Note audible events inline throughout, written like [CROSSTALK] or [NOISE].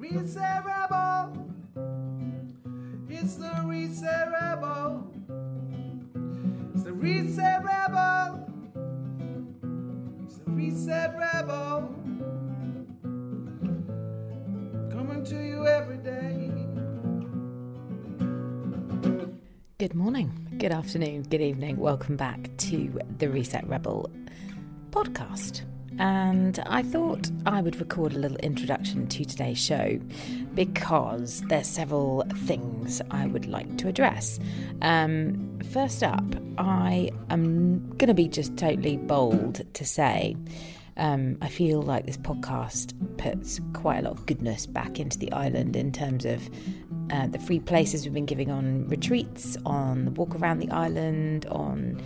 Reset Rebel. It's the Reset Rebel. It's the Reset Rebel. It's the Reset Rebel. Coming to you every day. Good morning, good afternoon, good evening. Welcome back to the Reset Rebel podcast. And I thought I would record a little introduction to today's show because there's several things I would like to address. Um, first up, I am going to be just totally bold to say um, I feel like this podcast puts quite a lot of goodness back into the island in terms of uh, the free places we've been giving on retreats, on the walk around the island, on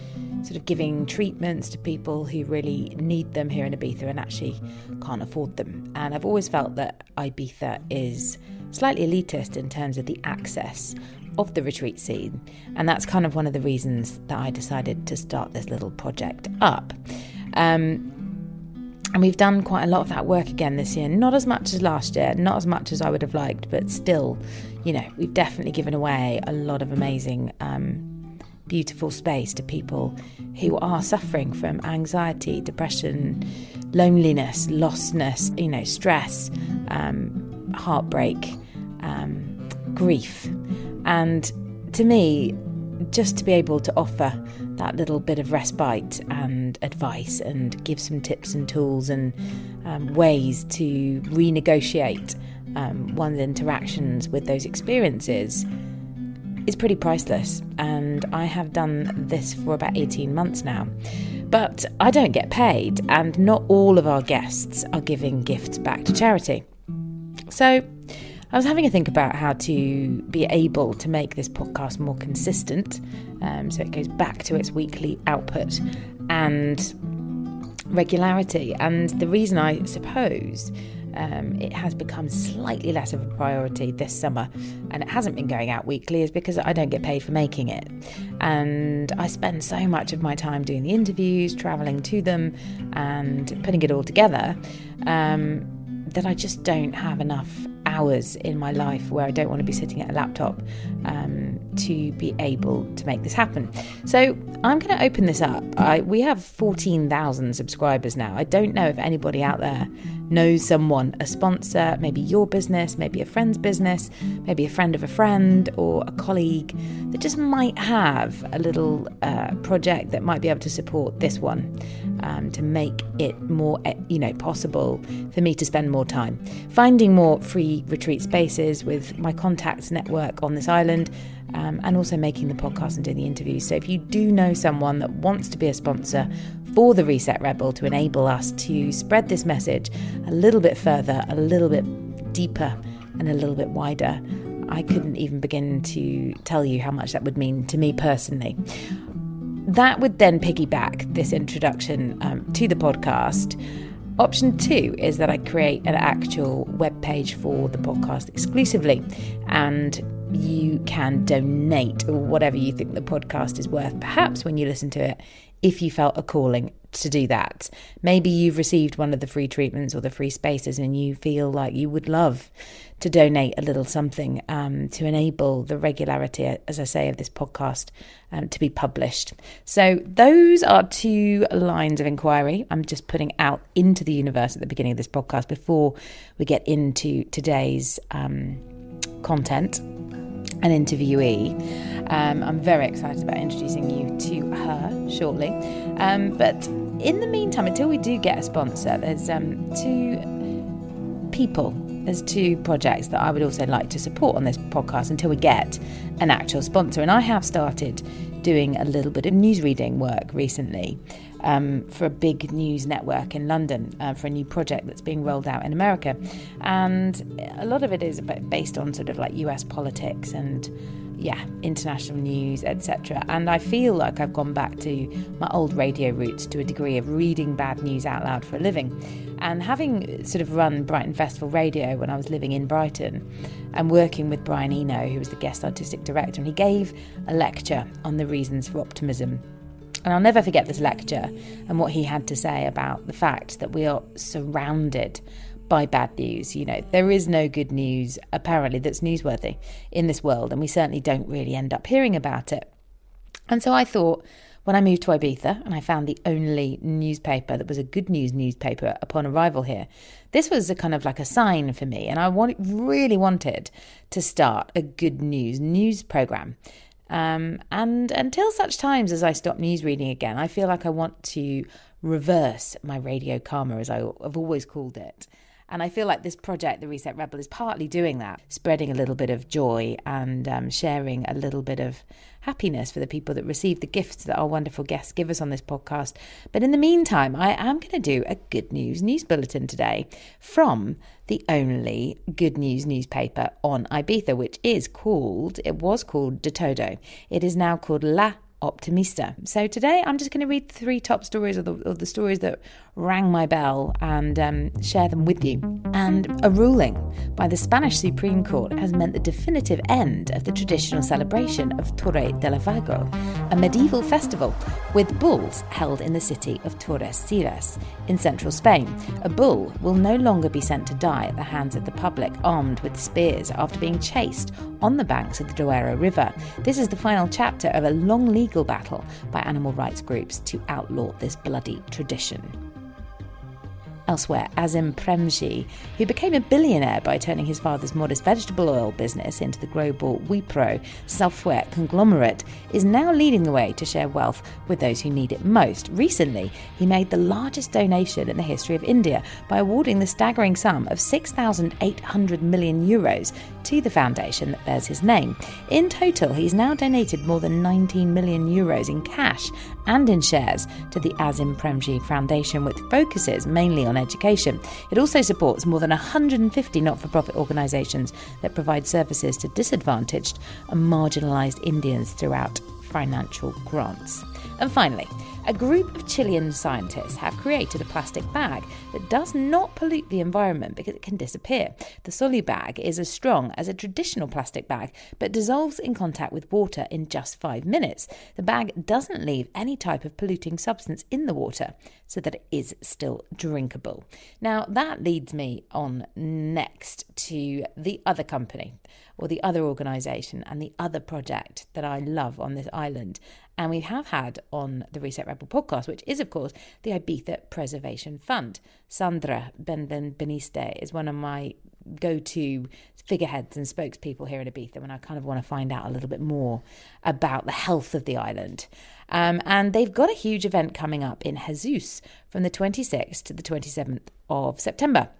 sort of giving treatments to people who really need them here in Ibiza and actually can't afford them. And I've always felt that Ibiza is slightly elitist in terms of the access of the retreat scene. And that's kind of one of the reasons that I decided to start this little project up. Um, and we've done quite a lot of that work again this year. Not as much as last year, not as much as I would have liked, but still, you know, we've definitely given away a lot of amazing, um, beautiful space to people who are suffering from anxiety, depression, loneliness, lostness, you know, stress, um, heartbreak, um, grief. And to me, just to be able to offer that little bit of respite and advice and give some tips and tools and um, ways to renegotiate um, one's interactions with those experiences is pretty priceless. And I have done this for about 18 months now. But I don't get paid, and not all of our guests are giving gifts back to charity. So I was having a think about how to be able to make this podcast more consistent, um, so it goes back to its weekly output and regularity. And the reason I suppose um, it has become slightly less of a priority this summer and it hasn't been going out weekly is because I don't get paid for making it. And I spend so much of my time doing the interviews, traveling to them, and putting it all together um, that I just don't have enough hours in my life where I don't want to be sitting at a laptop um, to be able to make this happen. So I'm going to open this up. I, we have 14,000 subscribers now. I don't know if anybody out there knows someone, a sponsor, maybe your business, maybe a friend's business, maybe a friend of a friend or a colleague that just might have a little uh, project that might be able to support this one um, to make it more, eh, you know, possible for me to spend more time finding more free retreat spaces with my contacts network on this island. Um, and also making the podcast and doing the interviews. So, if you do know someone that wants to be a sponsor for the Reset Rebel to enable us to spread this message a little bit further, a little bit deeper, and a little bit wider, I couldn't even begin to tell you how much that would mean to me personally. That would then piggyback this introduction um, to the podcast. Option two is that I create an actual web page for the podcast exclusively, and you can donate whatever you think the podcast is worth, perhaps when you listen to it, if you felt a calling to do that. Maybe you've received one of the free treatments or the free spaces and you feel like you would love to donate a little something um, to enable the regularity, as I say, of this podcast um, to be published. So, those are two lines of inquiry I'm just putting out into the universe at the beginning of this podcast before we get into today's um, content an interviewee. Um, I'm very excited about introducing you to her shortly. Um, but in the meantime, until we do get a sponsor, there's um, two people, there's two projects that I would also like to support on this podcast until we get an actual sponsor. And I have started doing a little bit of news reading work recently um, for a big news network in London uh, for a new project that's being rolled out in America. And a lot of it is based on sort of like US politics and yeah, international news, etc. And I feel like I've gone back to my old radio roots to a degree of reading bad news out loud for a living. And having sort of run Brighton Festival Radio when I was living in Brighton and working with Brian Eno, who was the guest artistic director, and he gave a lecture on the reasons for optimism and I'll never forget this lecture and what he had to say about the fact that we are surrounded by bad news. You know, there is no good news, apparently, that's newsworthy in this world, and we certainly don't really end up hearing about it. And so I thought, when I moved to Ibiza and I found the only newspaper that was a good news newspaper upon arrival here, this was a kind of like a sign for me. And I want, really wanted to start a good news news program. Um, and until such times as I stop news reading again, I feel like I want to reverse my radio karma, as I've always called it. And I feel like this project, The Reset Rebel, is partly doing that, spreading a little bit of joy and um, sharing a little bit of happiness for the people that receive the gifts that our wonderful guests give us on this podcast. But in the meantime, I am going to do a good news news bulletin today from the only good news newspaper on Ibiza, which is called, it was called De Todo. It is now called La Optimista. So today I'm just going to read three top stories of the, of the stories that rang my bell and um, share them with you. And a ruling by the Spanish Supreme Court has meant the definitive end of the traditional celebration of Toro de la Vega, a medieval festival with bulls held in the city of Tordesillas in central Spain. A bull will no longer be sent to die at the hands of the public armed with spears after being chased on the banks of the Duero River. This is the final chapter of a long legal battle by animal rights groups to outlaw this bloody tradition. Elsewhere, Azim Premji, who became a billionaire by turning his father's modest vegetable oil business into the global Wipro software conglomerate, is now leading the way to share wealth with those who need it most. Recently, he made the largest donation in the history of India by awarding the staggering sum of 6,800 million euros to the foundation that bears his name. In total, he's now donated more than 19 million euros in cash and in shares to the Azim Premji Foundation, which focuses mainly on on education. It also supports more than 150 not for profit organisations that provide services to disadvantaged and marginalised Indians throughout financial grants. And finally, a group of Chilean scientists have created a plastic bag that does not pollute the environment because it can disappear. The Solubag is as strong as a traditional plastic bag but dissolves in contact with water in just five minutes. The bag doesn't leave any type of polluting substance in the water so that it is still drinkable. Now, that leads me on next to the other company or the other organisation and the other project that I love on this island, and we have had on the Reset Rebel podcast, which is, of course, the Ibiza Preservation Fund. Sandra Benbeniste is one of my go to figureheads and spokespeople here in Ibiza when I kind of want to find out a little bit more about the health of the island. Um, and they've got a huge event coming up in Jesus from the 26th to the 27th of September.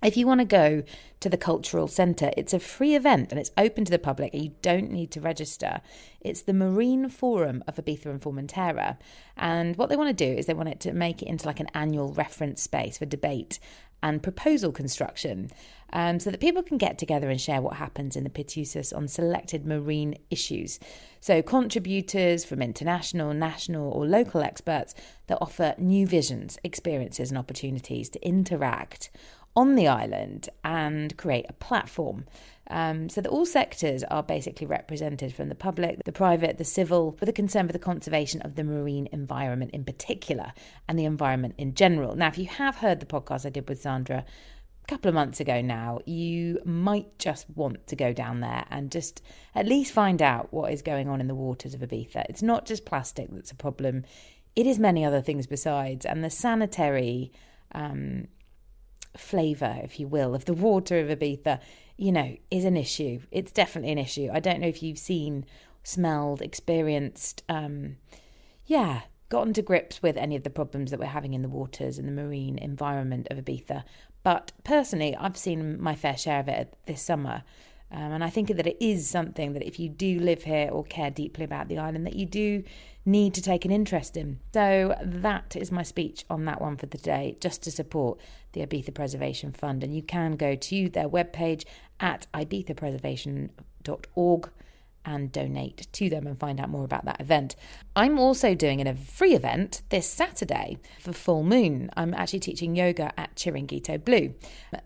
If you want to go to the cultural centre, it's a free event and it's open to the public. You don't need to register. It's the Marine Forum of Ibiza and Formentera. And what they want to do is they want it to make it into like an annual reference space for debate and proposal construction um, so that people can get together and share what happens in the Pityusas on selected marine issues. So, contributors from international, national, or local experts that offer new visions, experiences, and opportunities to interact on the island and create a platform. Um, so that all sectors are basically represented from the public, the private, the civil, with a concern for the conservation of the marine environment in particular and the environment in general. Now, if you have heard the podcast I did with Sandra a couple of months ago now, you might just want to go down there and just at least find out what is going on in the waters of Ibiza. It's not just plastic that's a problem, it is many other things besides. And the sanitary um, flavour, if you will, of the water of Ibiza, you know, is an issue. It's definitely an issue. I don't know if you've seen, smelled, experienced, um, yeah, gotten to grips with any of the problems that we're having in the waters and the marine environment of Ibiza. But personally, I've seen my fair share of it this summer. Um, and I think that it is something that if you do live here or care deeply about the island, that you do need to take an interest in. So that is my speech on that one for the day, just to support the Ibiza Preservation Fund. And you can go to their webpage at ibizapreservation.org and donate to them and find out more about that event. I'm also doing a free event this Saturday for full moon. I'm actually teaching yoga at Chiringuito Blue.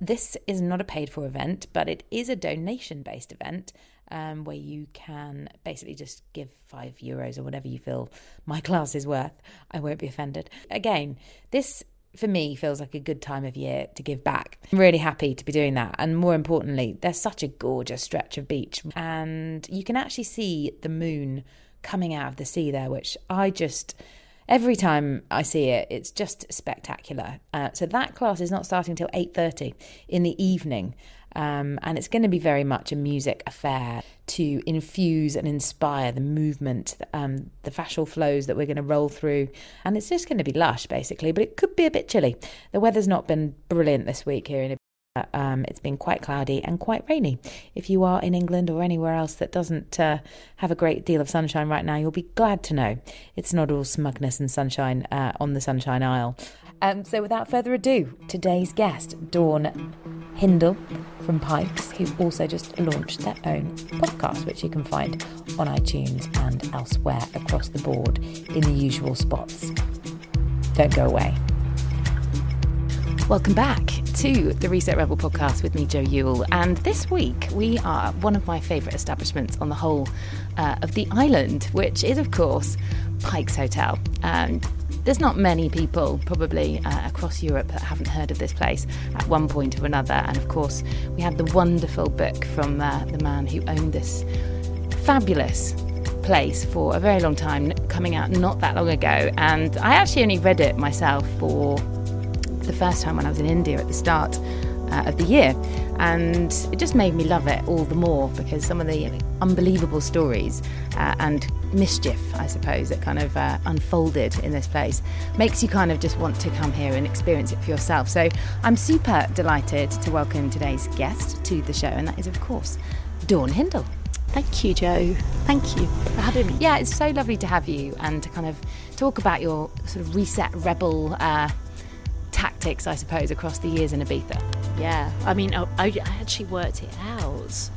This is not a paid for event, but it is a donation based event um, where you can basically just give five euros or whatever you feel my [LAUGHS] class is worth. I won't be offended. Again, this for me feels like a good time of year to give back. I'm really happy to be doing that. And more importantly, there's such a gorgeous stretch of beach and you can actually see the moon coming out of the sea there, which I just every time I see it, it's just spectacular. Uh, so that class is not starting till eight thirty in the evening, um, and it's going to be very much a music affair to infuse and inspire the movement, um, the fascial flows that we're going to roll through, and it's just going to be lush basically. But it could be a bit chilly. The weather's not been brilliant this week here in. Um, it's been quite cloudy and quite rainy. If you are in England or anywhere else that doesn't uh, have a great deal of sunshine right now, you'll be glad to know it's not all smugness and sunshine uh, on the Sunshine Isle. Um, so, without further ado, today's guest, Dawn Hindle from Pikes, who also just launched their own podcast, which you can find on iTunes and elsewhere across the board in the usual spots. Don't go away. Welcome back to the Reset Rebel podcast with me, Joe Yule. And this week we are one of my favourite establishments on the whole uh, of the island, which is, of course, Pikes Hotel. And there's not many people, probably uh, across Europe, that haven't heard of this place at one point or another. And of course, we had the wonderful book from uh, the man who owned this fabulous place for a very long time, coming out not that long ago. And I actually only read it myself for the first time when I was in India at the start uh, of the year. And it just made me love it all the more because some of the unbelievable stories uh, and mischief, I suppose, that kind of uh, unfolded in this place makes you kind of just want to come here and experience it for yourself. So I'm super delighted to welcome today's guest to the show, and that is, of course, Dawn Hindle. Thank you, Joe. Thank you for having me. Yeah, it's so lovely to have you and to kind of talk about your sort of reset rebel uh, tactics, I suppose, across the years in Ibiza. Yeah, I mean, I, I actually worked it out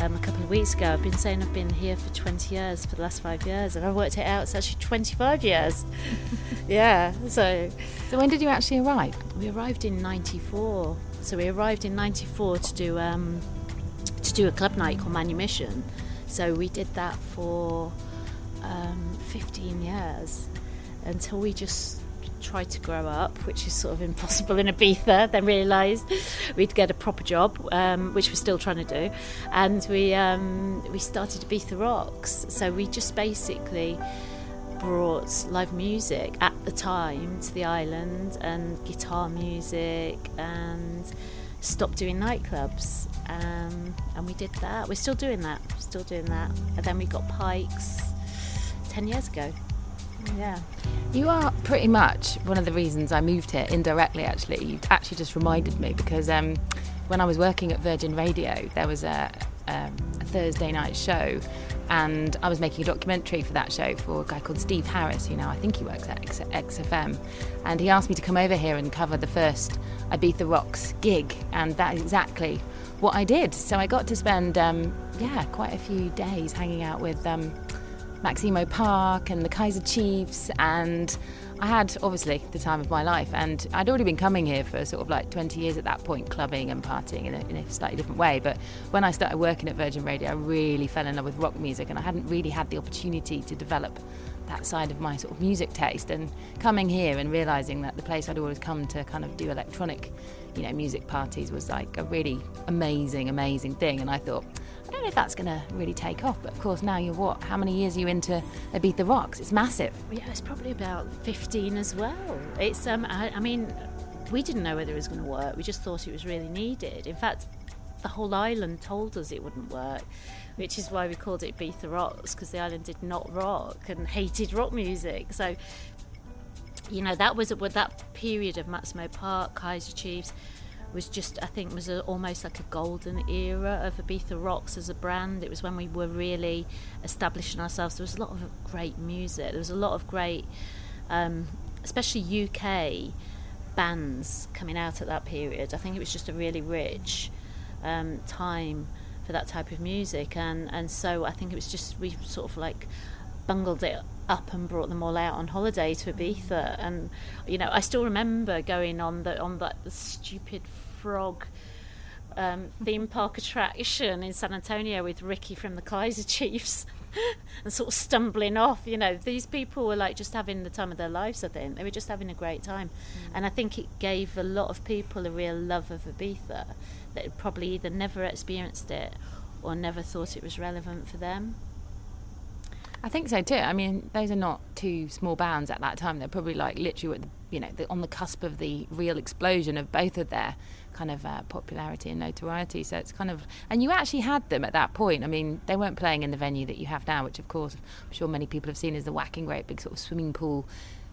um, a couple of weeks ago. I've been saying I've been here for 20 years, for the last five years, and I worked it out. It's actually 25 years. [LAUGHS] yeah, so. So when did you actually arrive? We arrived in 94. So we arrived in 94 to do um, to do a club night called Manumission. So we did that for um, 15 years until we just tried to grow up, which is sort of impossible in Ibiza. Then realised we'd get a proper job, um, which we're still trying to do, and we um, we started Ibiza Rocks. So we just basically brought live music at the time to the island and guitar music and stopped doing nightclubs. Um, and we did that. We're still doing that. Still doing that. And then we got pikes 10 years ago yeah you are pretty much one of the reasons I moved here indirectly. Actually, you actually just reminded me because um, when I was working at Virgin Radio, there was a, um, a Thursday night show, and I was making a documentary for that show for a guy called Steve Harris, who now I think he works at X- XFM, and he asked me to come over here and cover the first Ibiza Rocks gig, and that is exactly what I did. So I got to spend, um, yeah, quite a few days hanging out with. Um, Maximo Park and the Kaiser Chiefs, and I had obviously the time of my life. And I'd already been coming here for sort of like 20 years at that point, clubbing and partying in a, in a slightly different way. But when I started working at Virgin Radio, I really fell in love with rock music, and I hadn't really had the opportunity to develop that side of my sort of music taste. And coming here and realizing that the place I'd always come to kind of do electronic, you know, music parties was like a really amazing, amazing thing. And I thought, I don't know if that's going to really take off, but of course now you're what? How many years are you into Ibiza Rocks? It's massive. Yeah, it's probably about 15 as well. It's um, I, I mean, we didn't know whether it was going to work. We just thought it was really needed. In fact, the whole island told us it wouldn't work, which is why we called it Ibiza Rocks because the island did not rock and hated rock music. So, you know, that was what that period of Maximo Park, Kaiser Chiefs was just I think was a, almost like a golden era of Ibiza Rocks as a brand. It was when we were really establishing ourselves. There was a lot of great music. There was a lot of great, um, especially UK bands coming out at that period. I think it was just a really rich um, time for that type of music, and and so I think it was just we sort of like bungled it up and brought them all out on holiday to Ibiza and you know I still remember going on the on that stupid frog um, theme park attraction in San Antonio with Ricky from the Kaiser Chiefs [LAUGHS] and sort of stumbling off. You know, these people were like just having the time of their lives. I think they were just having a great time, mm. and I think it gave a lot of people a real love of Ibiza that probably either never experienced it or never thought it was relevant for them. I think so too. I mean, those are not two small bands at that time. They're probably like literally, the, you know, the, on the cusp of the real explosion of both of their kind of uh, popularity and notoriety. So it's kind of, and you actually had them at that point. I mean, they weren't playing in the venue that you have now, which of course I'm sure many people have seen as the whacking great big sort of swimming pool.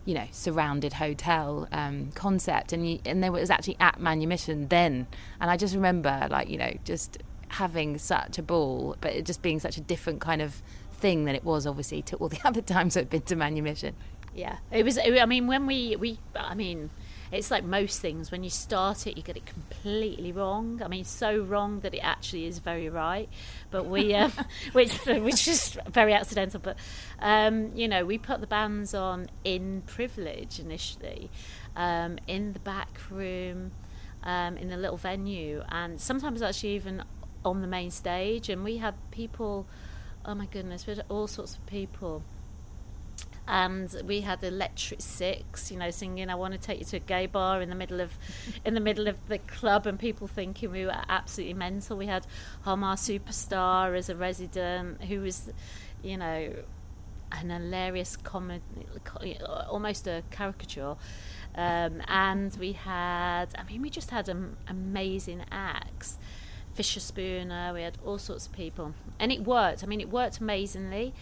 You know, surrounded hotel um, concept, and you, and there was actually at Manumission then, and I just remember like you know just having such a ball, but it just being such a different kind of thing than it was obviously to all the [LAUGHS] other times I've been to Manumission. Yeah, it was. I mean, when we we, I mean, it's like most things. When you start it, you get it completely wrong. I mean, so wrong that it actually is very right. But we, um, [LAUGHS] [LAUGHS] which which is very accidental. But um, you know, we put the bands on in privilege initially, um, in the back room, um, in the little venue, and sometimes actually even on the main stage. And we had people. Oh my goodness, we had all sorts of people and we had electric six you know singing i want to take you to a gay bar in the middle of in the middle of the club and people thinking we were absolutely mental. We had Homar superstar as a resident who was you know an hilarious comedy almost a caricature. Um, and we had i mean we just had um, amazing acts. Fischerspooner we had all sorts of people. And it worked. I mean it worked amazingly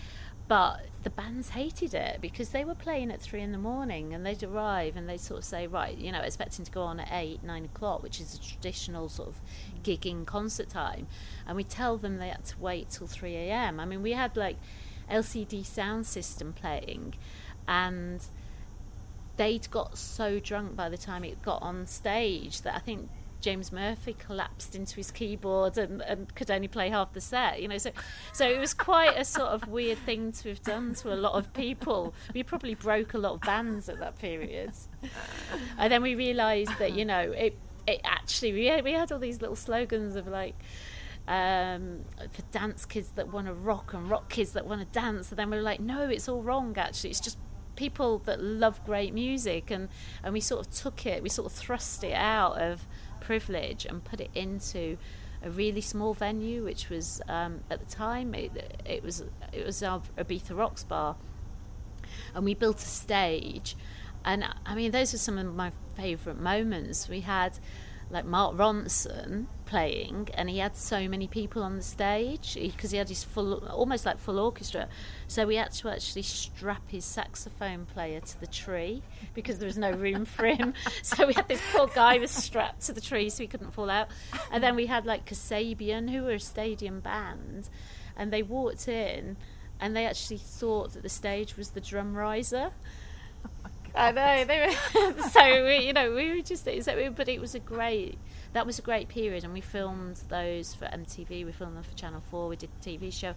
but the bands hated it because they were playing at three in the morning and they'd arrive and they'd sort of say, right, you know, expecting to go on at eight, nine o'clock, which is a traditional sort of gigging concert time. And we tell them they had to wait till 3 a.m. I mean, we had like LCD Soundsystem playing and they'd got so drunk by the time it got on stage that I think James Murphy collapsed into his keyboard and, and could only play half the set. You know, so so it was quite a sort of weird thing to have done to a lot of people. We probably broke a lot of bands at that period, and then we realised that you know it it actually we had, we had all these little slogans of like. Um, for dance kids that want to rock and rock kids that want to dance, and then we were like, no, it's all wrong. Actually, it's just people that love great music, and and we sort of took it, we sort of thrust it out of privilege and put it into a really small venue, which was um, at the time it, it was it was our Ibiza Rocks bar, and we built a stage, and I mean those were some of my favourite moments. We had like Mark Ronson playing, and he had so many people on the stage because he, he, had his full, almost like full orchestra. So we had to actually strap his saxophone player to the tree because there was no room for him. [LAUGHS] so we had this poor guy was strapped to the tree so he couldn't fall out. And then we had like Kasabian, who were a stadium band, and they walked in, and they actually thought that the stage was the drum riser. I know. They were, [LAUGHS] so we, you know, we were just. So, but it was a great. That was a great period, and we filmed those for MTV. We filmed them for Channel Four. We did a TV show,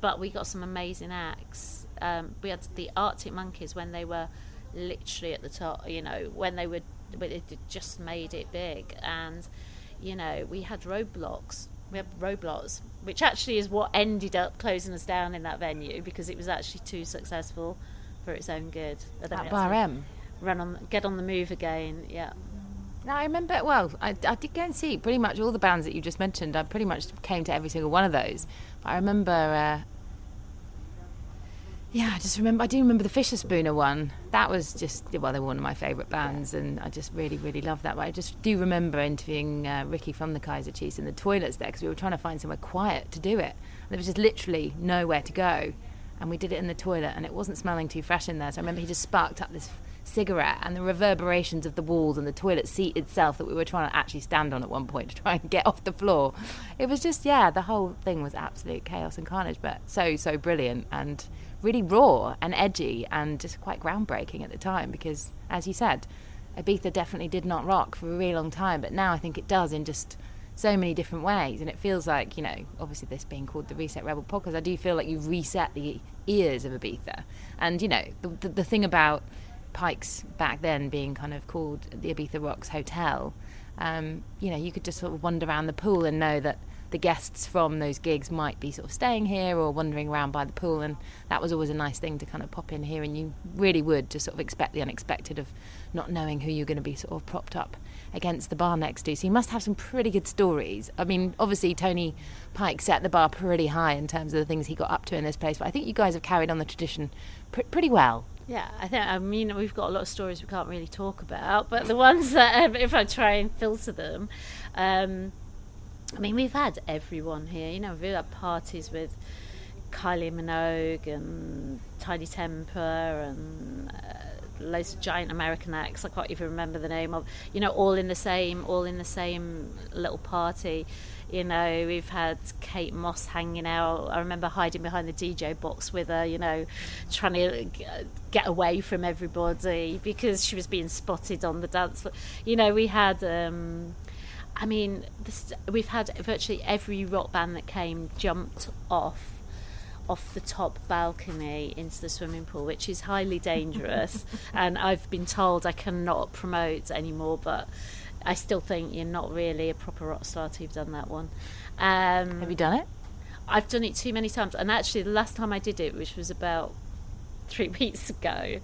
but we got some amazing acts. Um, we had the Arctic Monkeys when they were literally at the top. You know, when they were, when it just made it big, and you know, we had roadblocks. We had roadblocks, which actually is what ended up closing us down in that venue because it was actually too successful for its own good. At Bar M. Run on, get on the move again. Yeah. Now I remember. Well, I, I did go and see pretty much all the bands that you just mentioned. I pretty much came to every single one of those. But I remember. Uh, yeah, I just remember. I do remember the Fischerspooner one. That was just well, they were one of my favourite bands, and I just really, really loved that. But I just do remember interviewing uh, Ricky from the Kaiser Chiefs in the toilets there because we were trying to find somewhere quiet to do it. And there was just literally nowhere to go and we did it in the toilet and it wasn't smelling too fresh in there. So I remember he just sparked up this cigarette and the reverberations of the walls and the toilet seat itself that we were trying to actually stand on at one point to try and get off the floor. It was just, yeah, the whole thing was absolute chaos and carnage, but so, so brilliant and really raw and edgy and just quite groundbreaking at the time because, as you said, Ibiza definitely did not rock for a really long time, but now I think it does in just so many different ways. And it feels like, you know, obviously this being called the Reset Rebel podcast, I do feel like you've reset the ears of Ibiza. And, you know, the, the, the thing about Pikes back then being kind of called the Ibiza Rocks Hotel, um, you know, you could just sort of wander around the pool and know that the guests from those gigs might be sort of staying here or wandering around by the pool, and that was always a nice thing to kind of pop in here, and you really would just sort of expect the unexpected of not knowing who you're going to be sort of propped up against the bar next to. So you must have some pretty good stories. I mean, obviously Tony Pike set the bar pretty high in terms of the things he got up to in this place, but I think you guys have carried on the tradition pr- pretty well. Yeah, I think I mean we've got a lot of stories we can't really talk about, but the ones that [LAUGHS] if I try and filter them, um, I mean we've had everyone here. You know, we've had parties with Kylie Minogue and Tinie Tempah and. Uh, loads of giant American acts. I can't even remember the name of. You know, all in the same, all in the same little party. You know, we've had Kate Moss hanging out. I remember hiding behind the DJ box with her. You know, trying to get away from everybody because she was being spotted on the dance floor. You know, we had. Um, I mean, this, we've had virtually every rock band that came jumped off off the top balcony into the swimming pool, which is highly dangerous. [LAUGHS] and I've been told I cannot promote anymore, but I still think you're not really a proper rock star to have done that one. Um, Have you done it? I've done it too many times, and actually, the last time I did it, which was about three [LAUGHS] weeks ago,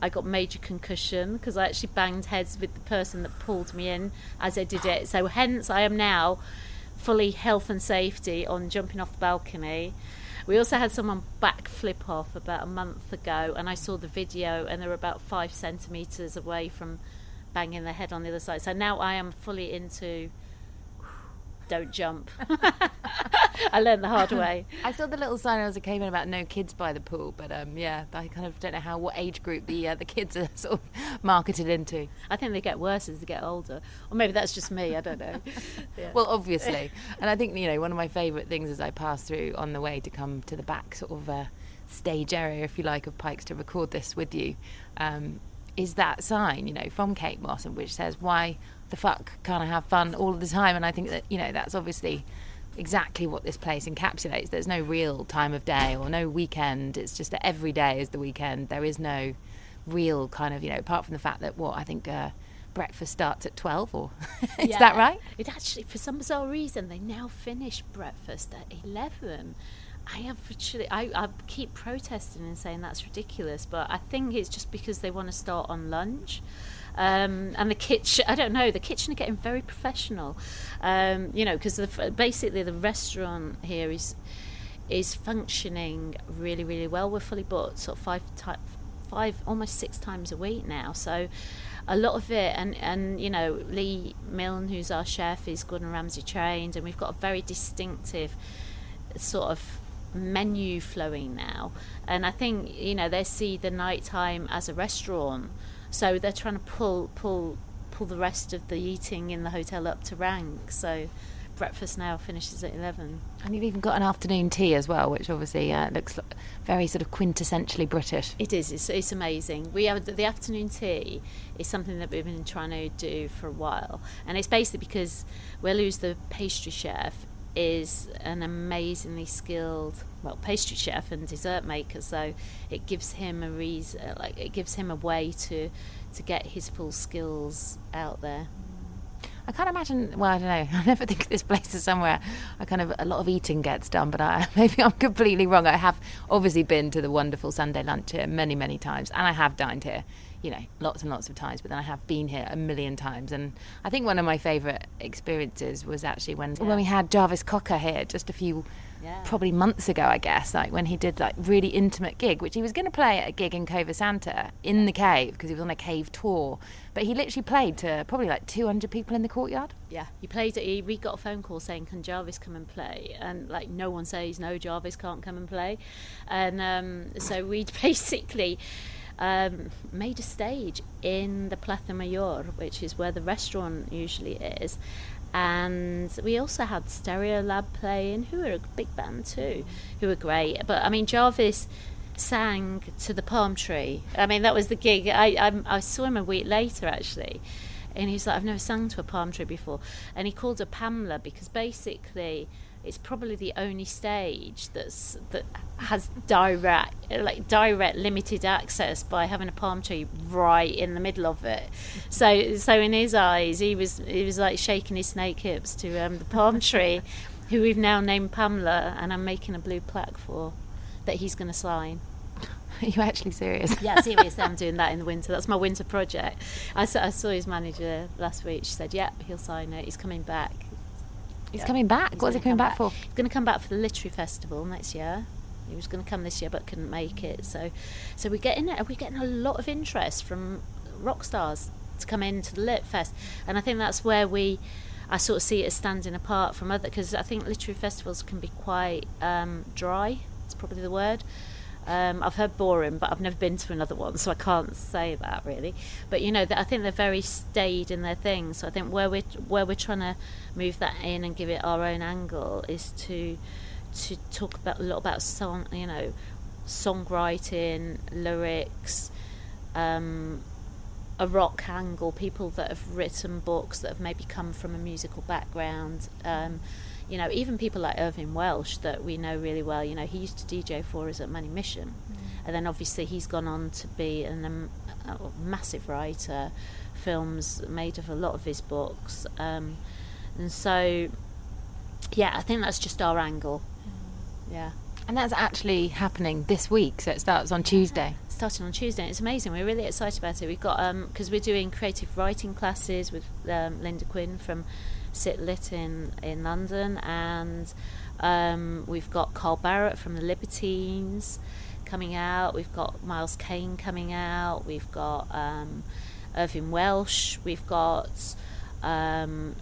I got major concussion because I actually banged heads with the person that pulled me in as I did it. So, hence, I am now fully health and safety on jumping off the balcony. We also had someone backflip off about a month ago, and I saw the video, and they were about five centimeters away from banging their head on the other side. So now I am fully into don't jump. [LAUGHS] I learned the hard way. I saw the little sign as it came in about no kids by the pool, but um, yeah, I kind of don't know how what age group the uh, the kids are [LAUGHS] sort of marketed into. I think they get worse as they get older, or maybe that's just me. I don't know. [LAUGHS] Yeah. Well, obviously, and I think you know one of my favourite things as I pass through on the way to come to the back sort of uh, stage area, if you like, of Pikes to record this with you. Um, is that sign, you know, from Kate Moss, which says, "Why the fuck can't I have fun all the time?" And I think that you know that's obviously exactly what this place encapsulates. There's no real time of day or no weekend. It's just that every day is the weekend. There is no real kind of you know, apart from the fact that what I think. Uh, breakfast starts at 12 or [LAUGHS] is Yeah. that right It actually, for some bizarre reason, they now finish breakfast at 11. I have actually, I, I keep protesting and saying that's ridiculous, but I think it's just because they want to start on lunch. Um, and the kitchen, I don't know, the kitchen are getting very professional. Um, you know, because basically the restaurant here is is functioning really, really well. We're fully booked, sort of five, five, almost six times a week now. So a lot of it, and and you know, Lee Milne, who's our chef, is Gordon Ramsay trained, and we've got a very distinctive sort of menu flowing now. And I think you know they see the nighttime as a restaurant, so they're trying to pull pull pull the rest of the eating in the hotel up to rank. So breakfast now finishes at eleven. And you've even got an afternoon tea as well, which obviously uh, looks very sort of quintessentially British. It is. It's, it's amazing. We have the afternoon tea is something that we've been trying to do for a while, and it's basically because Will, who's the pastry chef, is an amazingly skilled well pastry chef and dessert maker. So it gives him a reason, uh, like it gives him a way to to get his full skills out there. I can't imagine. Well, I don't know. [LAUGHS] I never think this place is somewhere I kind of a lot of eating gets done, but I, [LAUGHS] maybe I'm completely wrong. I have obviously been to the wonderful Sunday lunch here many, many times, and I have dined here, you know, lots and lots of times. But then I have been here a million times, and I think one of my favourite experiences was actually when when we had Jarvis Cocker here just a few. Yeah. Probably months ago, I guess, like when he did like really intimate gig, which he was going to play at a gig in Cova Santa in the cave because he was on a cave tour, but he literally played to probably like 200 people in the courtyard. Yeah, he played it. He, we got a phone call saying, "Can Jarvis come and play?" And like, no one says no. Jarvis can't come and play, and um, so we [LAUGHS] basically um, made a stage in the Plaza Mayor, which is where the restaurant usually is. And we also had Stereolab playing, who are a big band too, who were great. But I mean, Jarvis sang to the palm tree. I mean, that was the gig. I, I, I saw him a week later actually, and he's like, I've never sung to a palm tree before. And he called her Pamela because basically it's probably the only stage that's that has direct like direct limited access by having a palm tree right in the middle of it. So so in his eyes he was he was like shaking his snake hips to um, the palm tree. who we've now named Pamela, and I'm making a blue plaque for that he's going to sign. Are you actually serious? Yeah, seriously, I'm doing that in the winter. That's my winter project. I saw, I saw his manager last week. She said, "Yep, he'll sign it. He's coming back." He's coming back. He's What's he coming come back, for? He's going to come back for the literary festival next year. He was going to come this year but couldn't make it. So, so we're getting we're getting a lot of interest from rock stars to come into the Lit Fest, and I think that's where we. I sort of see it as standing apart from other because I think literary festivals can be quite um, dry. It's probably the word. Um, I've heard boring, but I've never been to another one, so I can't say that really. But you know, I think they're very staid in their things. So I think where we're where we're trying to move that in and give it our own angle is to to talk about a lot about song, you know, songwriting, lyrics, um, a rock angle, people that have written books that have maybe come from a musical background. Um, you know, even people like Irvine Welsh that we know really well. You know, he used to DJ for us at Manumission, and then obviously he's gone on to be an, um, a massive writer, films made of a lot of his books, um, and so yeah, I think that's just our angle. Yeah. And that's actually happening this week, so it starts on Tuesday. Starting on Tuesday. It's amazing. We're really excited about it. We've got because we're doing creative writing classes with um, Linda Quinn from Sit Lit in in London, and um, we've got Carl Barât from the Libertines coming out. We've got Miles Kane coming out. We've got um, Irvine Welsh. We've got. Um,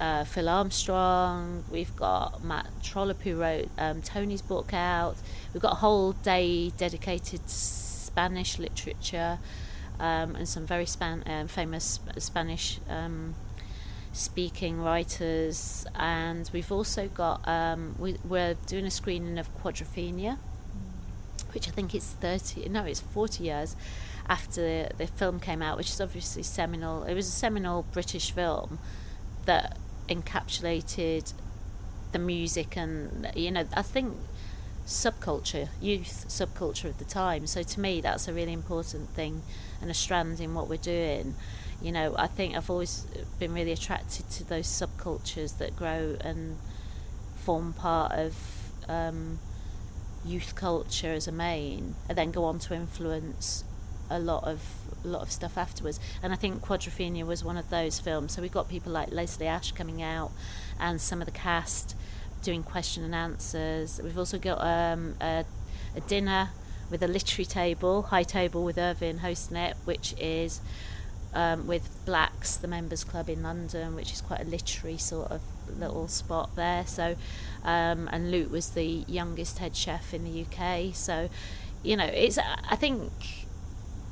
uh, Phil Armstrong, we've got Matt Trollope who wrote um, Tony's book out. We've got a whole day dedicated to Spanish literature um, and some very span- um, famous Spanish um, speaking writers. And we've also got, um, we, we're doing a screening of Quadrophenia, which I think is 30, no, it's 40 years after the, the film came out, which is obviously seminal. It was a seminal British film that encapsulated the music and you know I think subculture youth subculture of the time so to me that's a really important thing and a strand in what we're doing you know I think I've always been really attracted to those subcultures that grow and form part of um, youth culture as a main and then go on to influence a lot of a lot of stuff afterwards. And I think Quadrophenia was one of those films. So we've got people like Leslie Ash coming out, and some of the cast doing question and answers. We've also got um, a, a dinner with a literary table, high table with Irvine hosting it, which is um, with Blacks, the members club in London, which is quite a literary sort of little spot there. So, um, and Luke was the youngest head chef in the UK. So, you know, it's I think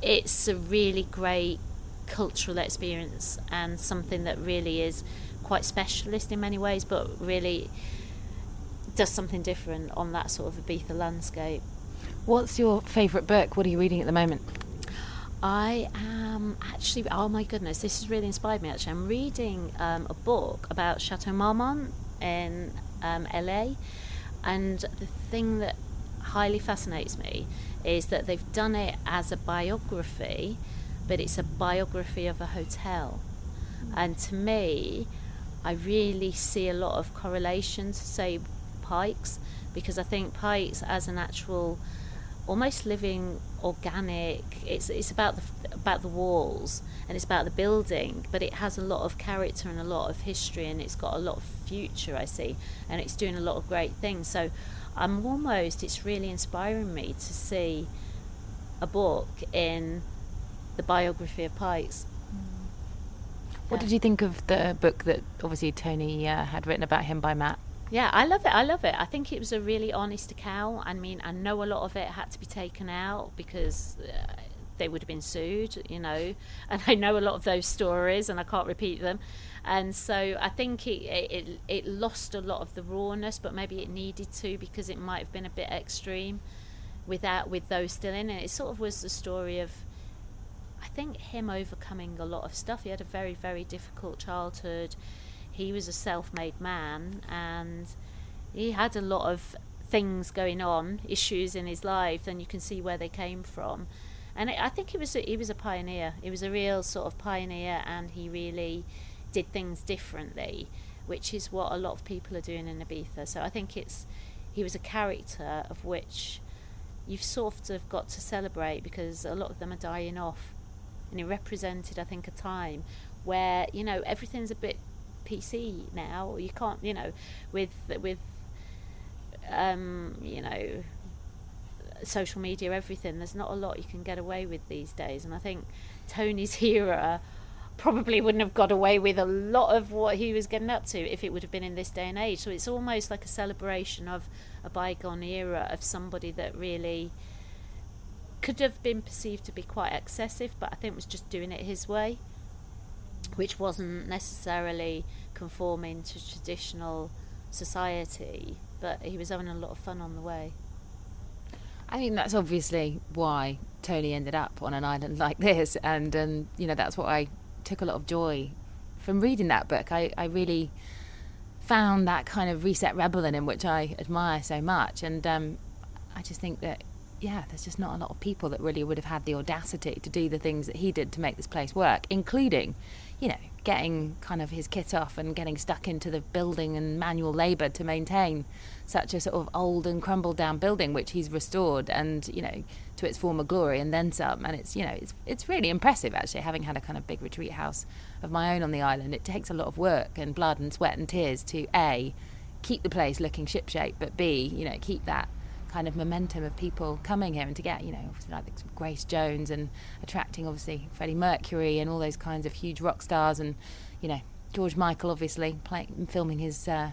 it's a really great cultural experience and something that really is quite specialist in many ways, but really does something different on that sort of Ibiza landscape. What's your favourite book? What are you reading at the moment? I am actually, oh my goodness, this has really inspired me actually. I'm reading um, a book about Chateau Marmont in um, LA, and the thing that highly fascinates me is that they've done it as a biography, but it's a biography of a hotel. And to me, I really see a lot of correlation to, say, Pikes, because I think Pikes as an actual almost living organic it's it's about the about the walls and it's about the building but it has a lot of character and a lot of history and it's got a lot of future I see and it's doing a lot of great things so I'm almost it's really inspiring me to see a book in the biography of Pikes What Yeah. did you think of the book that obviously Tony uh, had written about him by Matt? Yeah, I love it. I love it. I think it was a really honest account. I mean, I know a lot of it had to be taken out because uh, they would have been sued, you know, [LAUGHS] and I know a lot of those stories and I can't repeat them. And so I think it, it it lost a lot of the rawness, but maybe it needed to because it might have been a bit extreme without with those still in it. It sort of was the story of I think him overcoming a lot of stuff. He had a very, very difficult childhood. He was a self made man and he had a lot of things going on, issues in his life, and you can see where they came from. And I I think he was a, he was a pioneer. He was a real sort of pioneer, and he really did things differently. which is what a lot of people are doing in Ibiza. So I think it's he was a character of which you've sort of got to celebrate because a lot of them are dying off, and he represented, I think, a time where you know everything's a bit PC now. You can't, you know, with with um, you know social media, everything. There's not a lot you can get away with these days, and I think Tony's [LAUGHS] era probably wouldn't have got away with a lot of what he was getting up to if it would have been in this day and age. So it's almost like a celebration of a bygone era of somebody that really could have been perceived to be quite excessive, but I think was just doing it his way, which wasn't necessarily conforming to traditional society, but he was having a lot of fun on the way. I think that's obviously why Tony ended up on an island [LAUGHS] like this, and and you know that's what I took a lot of joy from reading that book. I, I really found that kind of reset rebel in him, which I admire so much. And um, I just think that, yeah, there's just not a lot of people that really would have had the audacity to do the things that he did to make this place work, including, you know, getting kind of his kit off and getting stuck into the building and manual labour to maintain such a sort of old and crumbled down building, which he's restored and, you know, to its former glory and then some. And it's, you know, it's, it's really impressive actually, having had a kind of big retreat house of my own on the island. It takes a lot of work and blood and sweat and tears to A, keep the place looking shipshape, but B, you know, keep that kind of momentum of people coming here and to get, you know, obviously like Grace Jones and attracting obviously Freddie Mercury and all those kinds of huge rock stars and, you know, George Michael obviously playing, filming his uh,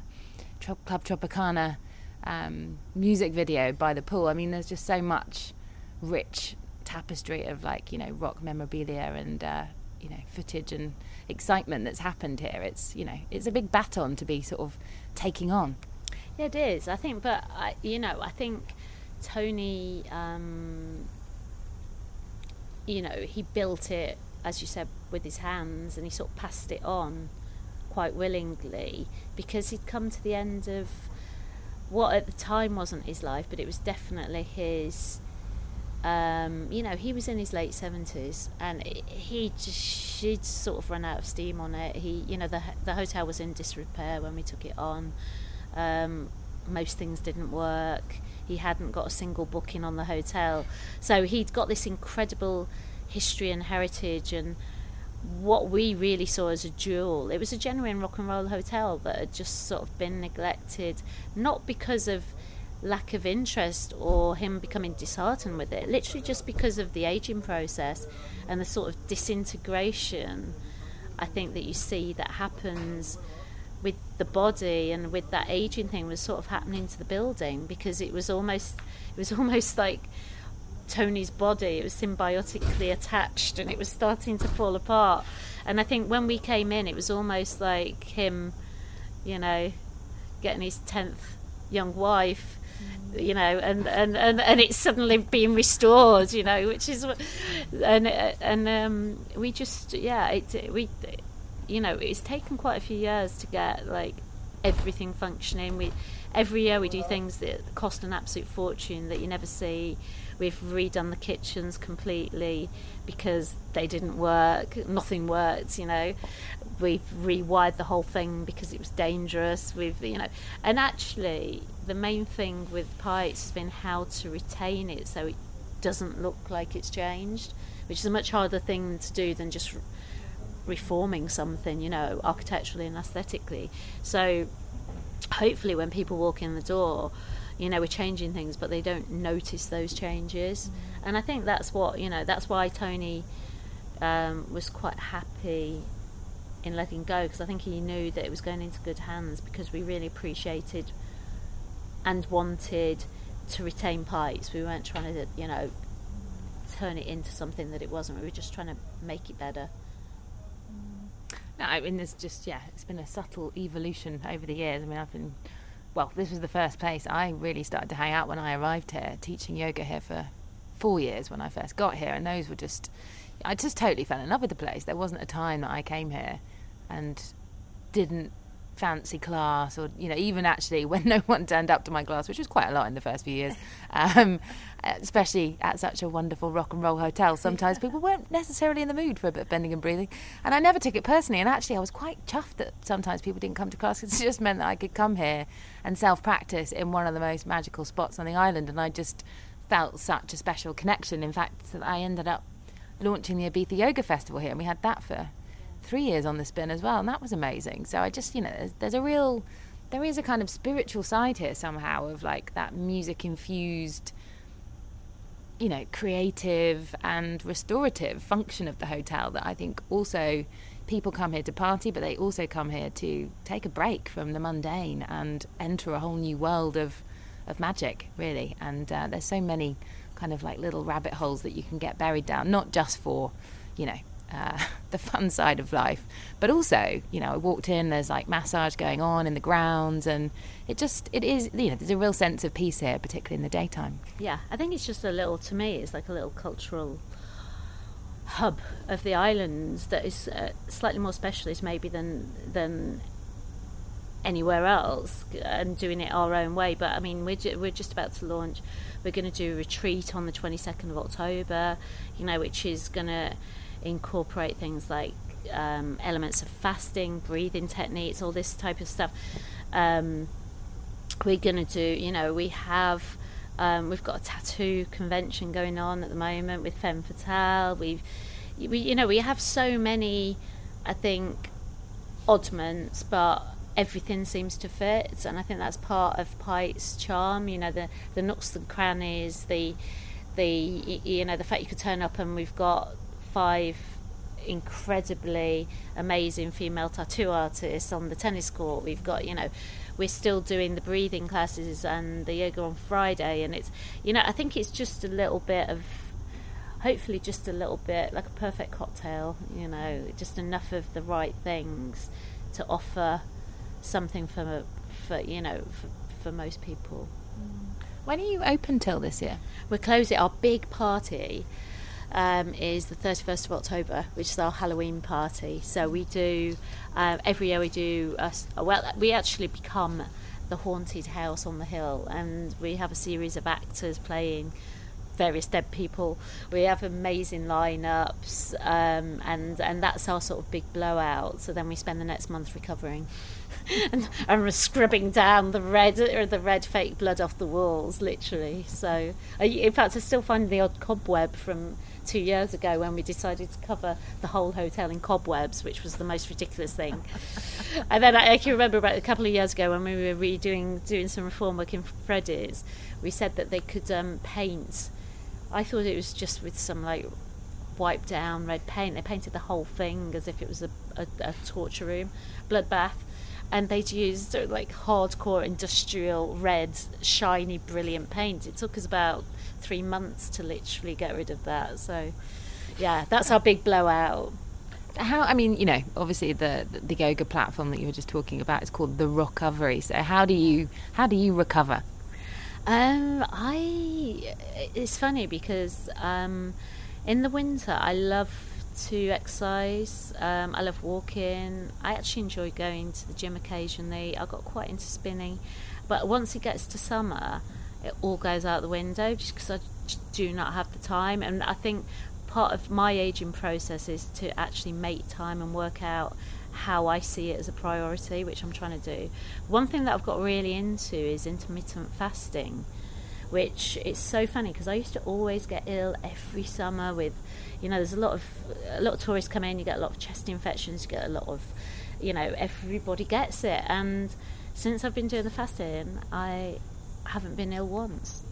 Club Tropicana um, music video by the pool. I mean, there's just so much rich tapestry of like, you know, rock memorabilia and, uh, you know, footage and excitement that's happened here. It's, you know, it's a big baton to be sort of taking on. It is. I think, but I, you know, I think Tony, um, you know, he built it as you said with his hands, and he sort of passed it on quite willingly because he'd come to the end of what at the time wasn't his life, but it was definitely his. Um, you know, he was in his late seventies, and he just she'd sort of run out of steam on it. He, you know, the the hotel was in disrepair when we took it on. Um, most things didn't work. He hadn't got a single booking on the hotel, so he'd got this incredible history and heritage and what we really saw as a jewel. It was a genuine rock and roll hotel that had just sort of been neglected, not because of lack of interest or him becoming disheartened with it, literally just because of the aging process and the sort of disintegration I think that you see that happens the body and with that aging thing was sort of happening to the building because it was almost it was [LAUGHS] almost like Tony's body. It was symbiotically attached and it was starting to fall apart. And I think when we came in, it was almost like him, you know, getting his 10th young wife, you know, and, and, and, and it's suddenly being restored, you know, which is and, and um, we just, yeah, it, we, you know, it's taken quite a few years to get like everything functioning. We, every year we do things that cost an absolute fortune that you never see We've redone the kitchens completely because they didn't work. Nothing worked, you know. We've rewired the whole thing because it was dangerous. We've, you know, and actually, the main thing with Pikes has been how to retain it so it doesn't look like it's changed, which is a much harder thing to do than just reforming something, you know, architecturally and aesthetically. So, hopefully, when people walk in the door, you know we're changing things but they don't notice those changes mm. and i think that's what you know that's why tony um, was quite happy in letting go because i think he knew that it was going into good hands because we really appreciated and wanted to retain Pikes we weren't trying to you know turn it into something that it wasn't we were just trying to make it better no, I mean, there's just yeah, it's been a subtle evolution over the years. I mean, I've been well, this was the first place I really started to hang out when I arrived here, teaching yoga here for four years when I first got here, and those were just, I just totally fell in love with the place. There wasn't a time that I came here and didn't fancy class or you know even actually [LAUGHS] when no one turned up to my class which was quite a lot in the first few years um, especially at such a wonderful rock and roll hotel sometimes people weren't necessarily in the mood for a bit of bending and breathing. And i never took it personally and actually i was quite chuffed that sometimes people didn't come to class because it just meant that i could come here and self-practice in one of the most magical spots on the island and i just felt such a special connection. In fact that i ended up launching the ibiza yoga festival here and we had that for three years on the spin as well, and that was amazing. So I just, you know, there's, there's a real, there is a kind of spiritual side here somehow of like that music infused, you know, creative and restorative function of the hotel that I think also people come here to party, but they also come here to take a break from the mundane and enter a whole new world of of magic, really. And uh, there's so many kind of like little rabbit holes that you can get buried down, not just for, you know, uh, [LAUGHS] the fun side of life. But also, you know, I walked in, there's like massage going on in the grounds, and it just, it is, you know, there's a real sense of peace here, particularly in the daytime. Yeah, I think it's just a little, to me, it's like a little cultural hub of the islands that is uh, slightly more specialist maybe than than anywhere else and doing it our own way but I mean we're, ju- we're just about to launch we're going to do a retreat on the 22nd of October you know which is going to incorporate things like um, elements of fasting, breathing techniques, all this type of stuff. Um, we're going to do, you know, we have. Um, we've got a tattoo convention going on at the moment with Femme Fatale. We've, we, you know, we have so many, I think, oddments, but everything seems to fit, and I think that's part of Pikes' charm. You know, the the nooks and crannies, the the you know the fact you could turn up and we've got five incredibly amazing female tattoo artists on the tennis court. We've got, you know, we're still doing the breathing classes and the yoga on Friday, and it's, you know, I think it's just a little bit of, hopefully, just a little bit like a perfect cocktail, you know, just enough of the right things to offer something for, for you know, for, for most people. Mm. When are you open till this year? We're closing our big party um, is the 31st of October, which is our Halloween party. So we do, uh, every year we do, well, we actually become the haunted house on the hill, and we have a series of actors playing various dead people. We have amazing lineups, um, and and that's our sort of big blowout. So then we spend the next month recovering. [LAUGHS] and, and scrubbing down the red or the red fake blood off the walls, literally. So, in fact, I still find the odd cobweb from two years ago when we decided to cover the whole hotel in cobwebs, which was the most ridiculous thing. [LAUGHS] and then I, I, can remember about a couple of years ago when we were redoing doing some reform work in Freddie's, we said that they could um, paint. I thought it was just with some like wiped down red paint. They painted the whole thing as if it was a, a, a torture room, bloodbath and they'd used like hardcore industrial red, shiny, brilliant paint. It took us about three months to literally get rid of that. So, yeah, that's our big blowout. How I mean, you know, obviously the, the, yoga platform that you were just talking about is called the Recovery. So how do you how do you recover? Um, I it's funny because um, in the winter I love to exercise. Um, I love walking. I actually enjoy going to the gym occasionally. I got quite into spinning, but once it gets to summer, it all goes out the window just because I do not have the time. And I think part of my aging process is to actually make time and work out how I see it as a priority, which I'm trying to do. One thing that I've got really into is intermittent fasting, which is so funny because I used to always get ill every summer with, you know, there's a lot of a lot of tourists come in, you get a lot of chest infections, you get a lot of, you know, everybody gets it. And since I've been doing the fasting, I haven't been ill once.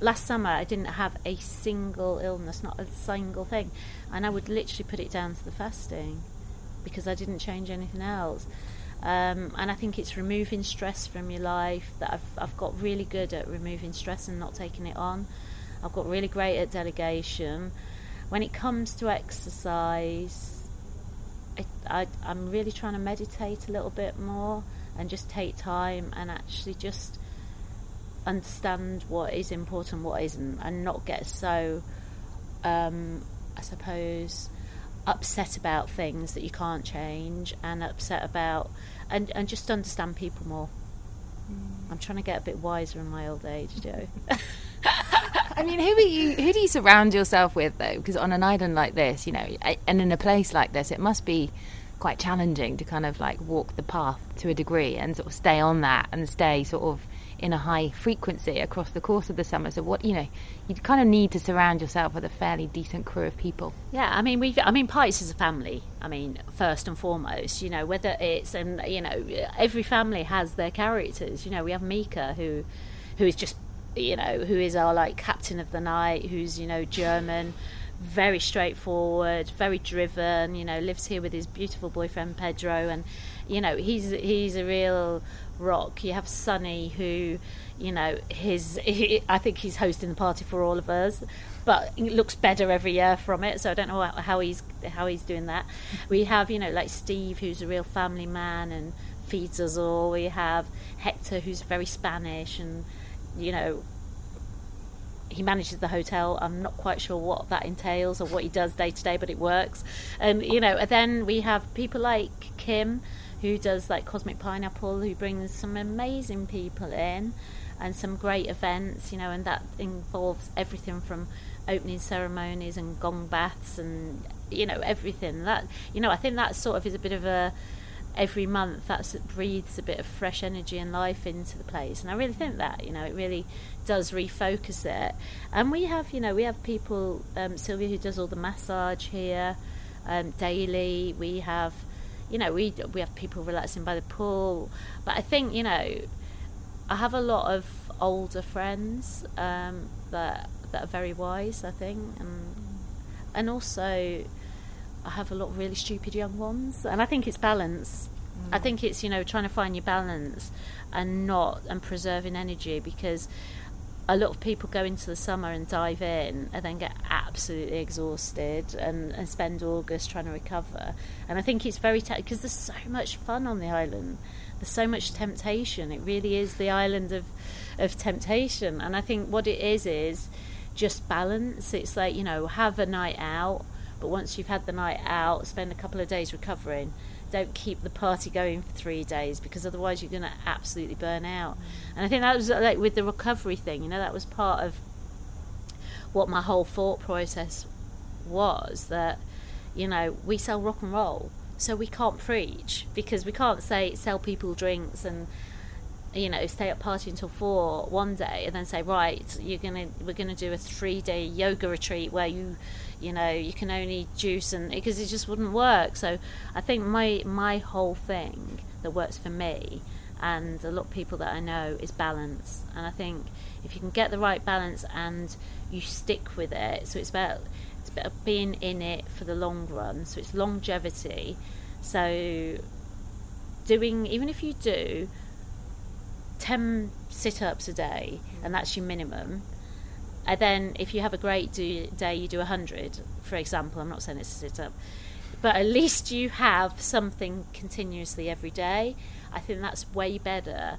Last summer, I didn't have a single illness, not a single thing, and I would literally put it down to the fasting because I didn't change anything else. Um, and I think it's removing stress from your life that I've, I've got really good at removing stress and not taking it on. I've got really great at delegation. When it comes to exercise, I, I'm really trying to meditate a little bit more and just take time and actually just understand what is important, what isn't, and not get so, um, I suppose, upset about things that you can't change and upset about and, and just understand people more. Mm. I'm trying to get a bit wiser in my old age, Joe. [LAUGHS] [LAUGHS] I mean, who are you? Who do you surround yourself with, though? Because on an island like this, you know, and in a place like this, it must be quite challenging to kind of like walk the path to a degree and sort of stay on that and stay sort of in a high frequency across the course of the summer. So what you know, you kind of need to surround yourself with a fairly decent crew of people. Yeah, I mean we I mean Pikes is a family. I mean first and foremost, you know whether it's and you know every family has their characters. You know we have Mika who who is just you know who is our like captain of the night, who's you know German very straightforward, very driven. You know, lives here with his beautiful boyfriend Pedro, and you know he's he's a real rock. You have Sonny, who you know his [LAUGHS] he, I think he's hosting the party for all of us, but looks better every year from it. So I don't know how he's how he's doing that. We have you know like Steve, who's a real family man and feeds us all. We have Hector, who's very Spanish and you know he manages the hotel. I'm not quite sure what that entails or what he does day to day, but it works. And you know, and then we have people like Kim, who does like Cosmic Pineapple, who brings some amazing people in, and some great events. You know, and that involves everything from opening ceremonies and gong baths and you know everything. That you know, I think that sort of is a bit of a every month that breathes a bit of fresh energy and life into the place and i really think that you know it really does refocus it and we have you know we have people um, sylvia who does all the massage here um, daily we have you know we we have people relaxing by the pool but i think you know i have a lot of older friends um, that that are very wise i think and and also I have a lot of really stupid young ones, and I think it's balance. Mm. I think it's you know trying to find your balance and not and preserving energy because a lot of people go into the summer and dive in and then get absolutely exhausted and, and spend August trying to recover. And I think it's very because there's so much fun on the island. There's so much temptation. It really is the island of of temptation. And I think what it is is just balance. It's like you know have a night out but once you've had the night out, spend a couple of days recovering. Don't keep the party going for three days because otherwise you're going to absolutely burn out. Mm. And I think that was like with the recovery thing, you know, that was part of what my whole thought process was that, you know, we sell rock and roll, so we can't preach because we can't say sell people drinks and you know stay up party until four one day and then say right you're gonna we're gonna do a three day yoga retreat where you you know you can only juice and because it just wouldn't work. So i think my my whole thing that works for me and a lot of people that i know is balance. And i think if you can get the right balance and you stick with it so it's about it's about being in it for the long run so it's longevity. So doing even if you do 10 sit-ups a day and that's your minimum and then if you have a great do, day, you do 100, for example. I'm not saying it's a sit up. But at least you have something continuously every day. I think that's way better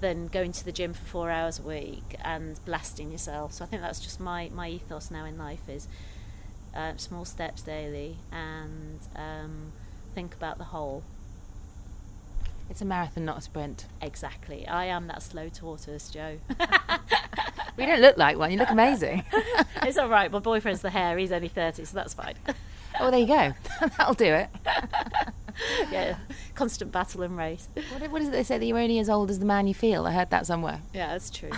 than going to the gym for four hours a week and blasting yourself. So I think that's just my, my ethos now in life is uh, small steps daily and um, think about the whole. It's a marathon, not a sprint. Exactly. I am that slow tortoise, Joe. [LAUGHS] we don't look like one. You look amazing. [LAUGHS] it's all right. My boyfriend's the hare. He's only 30, so that's fine. oh, there you go. [LAUGHS] That'll do it. yeah, constant battle and race. What, what is it they say that you're only as old as the man you feel? I heard that somewhere. Yeah, that's true.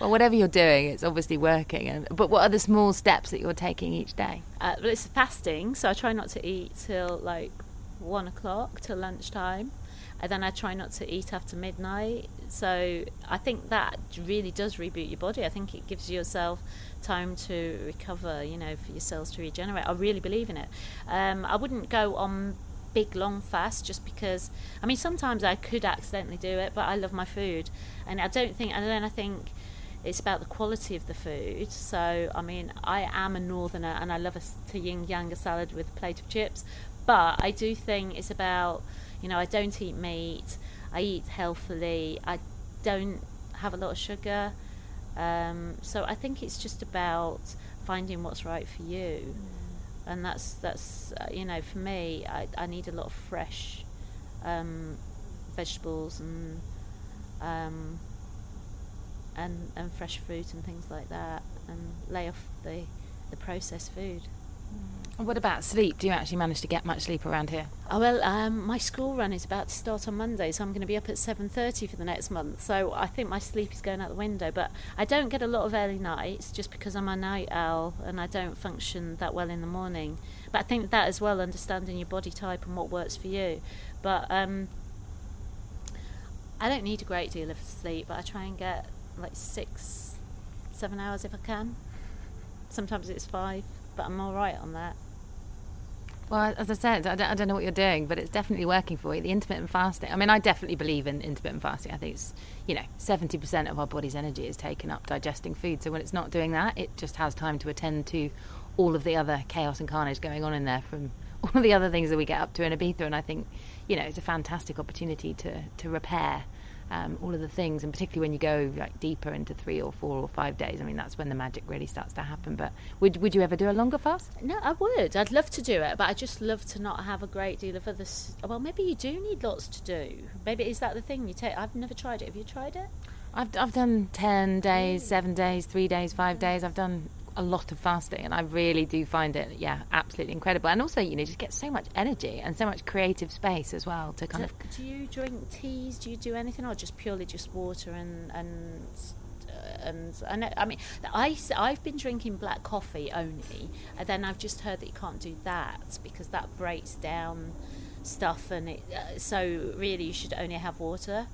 well, whatever you're doing, it's obviously working. And, but what are the small steps that you're taking each day? Uh, well, it's fasting, so I try not to eat till like one o'clock till lunchtime and then I try not to eat after midnight. So I think that really does reboot your body. I think it gives yourself time to recover, you know, for your cells to regenerate. I really believe in it. Um, I wouldn't go on big long fast just because I mean sometimes I could accidentally do it, but I love my food, and I don't think and then I think it's about the quality of the food. So I mean I am a northerner and I love a yin yang salad with a plate of chips, but I do think it's about, you know, I don't eat meat. I eat healthily. I don't have a lot of sugar. Um, so I think it's just about finding what's right for you. and that's that's uh, you know for me I, I need a lot of fresh um, vegetables and um, and and fresh fruit and things like that and lay off the the processed food. What about sleep? Do you actually manage to get much sleep around here? Oh well, um, my school run is about to start on Monday, so I'm going to be up at seven thirty for the next month. So I think my sleep is going out the window. But I don't get a lot of early nights just because I'm a night owl and I don't function that well in the morning. But I think that as well, understanding your body type and what works for you. But um, I don't need a great deal of sleep, but I try and get like six, seven hours if I can. Sometimes it's five, but I'm all right on that. Well, as I said, I don't, I don't know what you're doing, but it's definitely working for you. The intermittent fasting. I mean, I definitely believe in intermittent fasting. I think it's, you know, 70% of our body's energy is taken up digesting food. So when it's not doing that, it just has time to attend to all of the other chaos and carnage going on in there from [LAUGHS] all of the other things that we get up to in Ibiza. And I think, you know, it's a fantastic opportunity to, to repair um, all of the things, and particularly when you go like deeper into three or four or five days. I mean, that's when the magic really starts to happen. But would would you ever do a longer fast? No, I would. I'd love to do it, but I just love to not have a great deal of other. Well, maybe you do need lots to do. Maybe is that the thing you take? I've never tried it. Have you tried it? I've I've done ten days, seven days, three days, five days. I've done a lot of fasting, and I really do find it, yeah, absolutely incredible. And also, you know, just get so much energy and so much creative space as well to kind do, of. do you drink teas? Do you do anything, or just purely just water and and uh, and I know. I mean, I I've been drinking black coffee only, and then I've just heard that you can't do that because that breaks down stuff, and it. Uh, so really, you should only have water.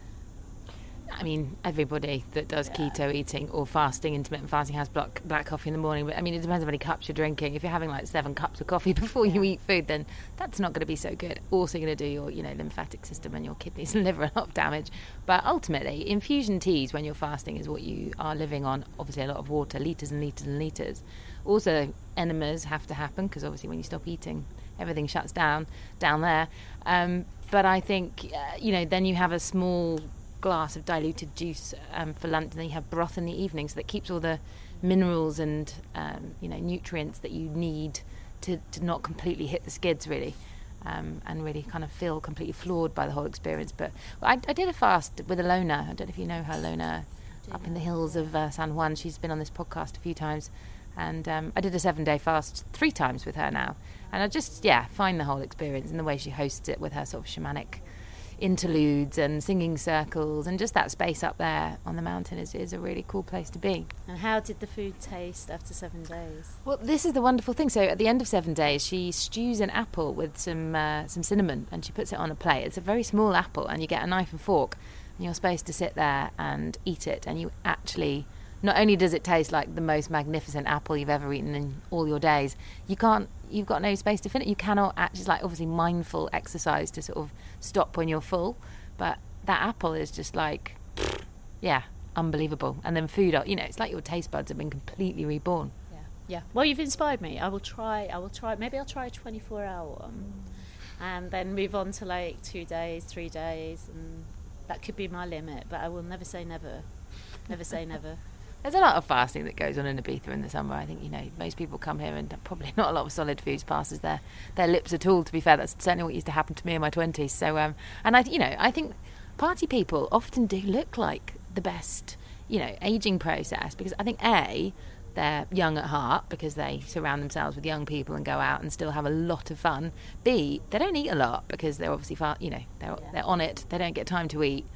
I mean, everybody that does keto eating or fasting, intermittent fasting, has black black coffee in the morning. But I mean, it depends on how many cups you're drinking. If you're having like seven cups of coffee [LAUGHS] before you eat food, then that's not going to be so good. Also, going to do your you know lymphatic system and your kidneys and [LAUGHS] liver a lot of damage. But ultimately, infusion teas when you're fasting is what you are living on. Obviously, a lot of water, liters and liters and liters. Also, enemas have to happen because obviously, when you stop eating, everything shuts down down there. Um, but I think uh, you know then you have a small glass of diluted juice um, for lunch, and then you have broth in the evening, so that keeps all the minerals and um, you know nutrients that you need to, to not completely hit the skids, really, um, and really kind of feel completely floored by the whole experience. But well, I, I did a fast with Alona. I don't know if you know her, Alona, up in the hills of uh, San Juan. She's been on this podcast a few times. And um, I did a seven day fast three times with her now. And I just, yeah, find the whole experience and the way she hosts it with her sort of shamanic interludes and singing circles and just that space up there on the mountain is, is a really cool place to be. And how did the food taste after seven days? Well, this is the wonderful thing. So at the end of seven days, she stews an apple with some uh, some cinnamon and she puts it on a plate. It's a very small apple, and you get a knife and fork, and you're supposed to sit there and eat it. And you actually, not only does it taste like the most magnificent apple you've ever eaten in all your days, you can't. You've got no space to finish. You cannot actually. It's like obviously mindful exercise to sort of stop when you're full, but that apple is just like, yeah, unbelievable. And then food, you know, it's like your taste buds have been completely reborn. Yeah, yeah. Well, you've inspired me. I will try. I will try. Maybe I'll try a twenty-four hour one, and then move on to like two days, three days, and that could be my limit. But I will never say never. Never say never. [LAUGHS] There's a lot of fasting that goes on in Ibiza in the summer. I think you know most people come here and probably [LAUGHS] not a lot of solid foods passes their their lips at all. To be fair, that's certainly what used to happen to me in my twenties. So, um, and I, you know, I think party people often do look like the best, you know, aging process because I think a they're young at heart because they surround themselves with young people and go out and still have a lot of fun. B they don't eat a lot because they're obviously far, you know, they're they're on it. They don't get time to eat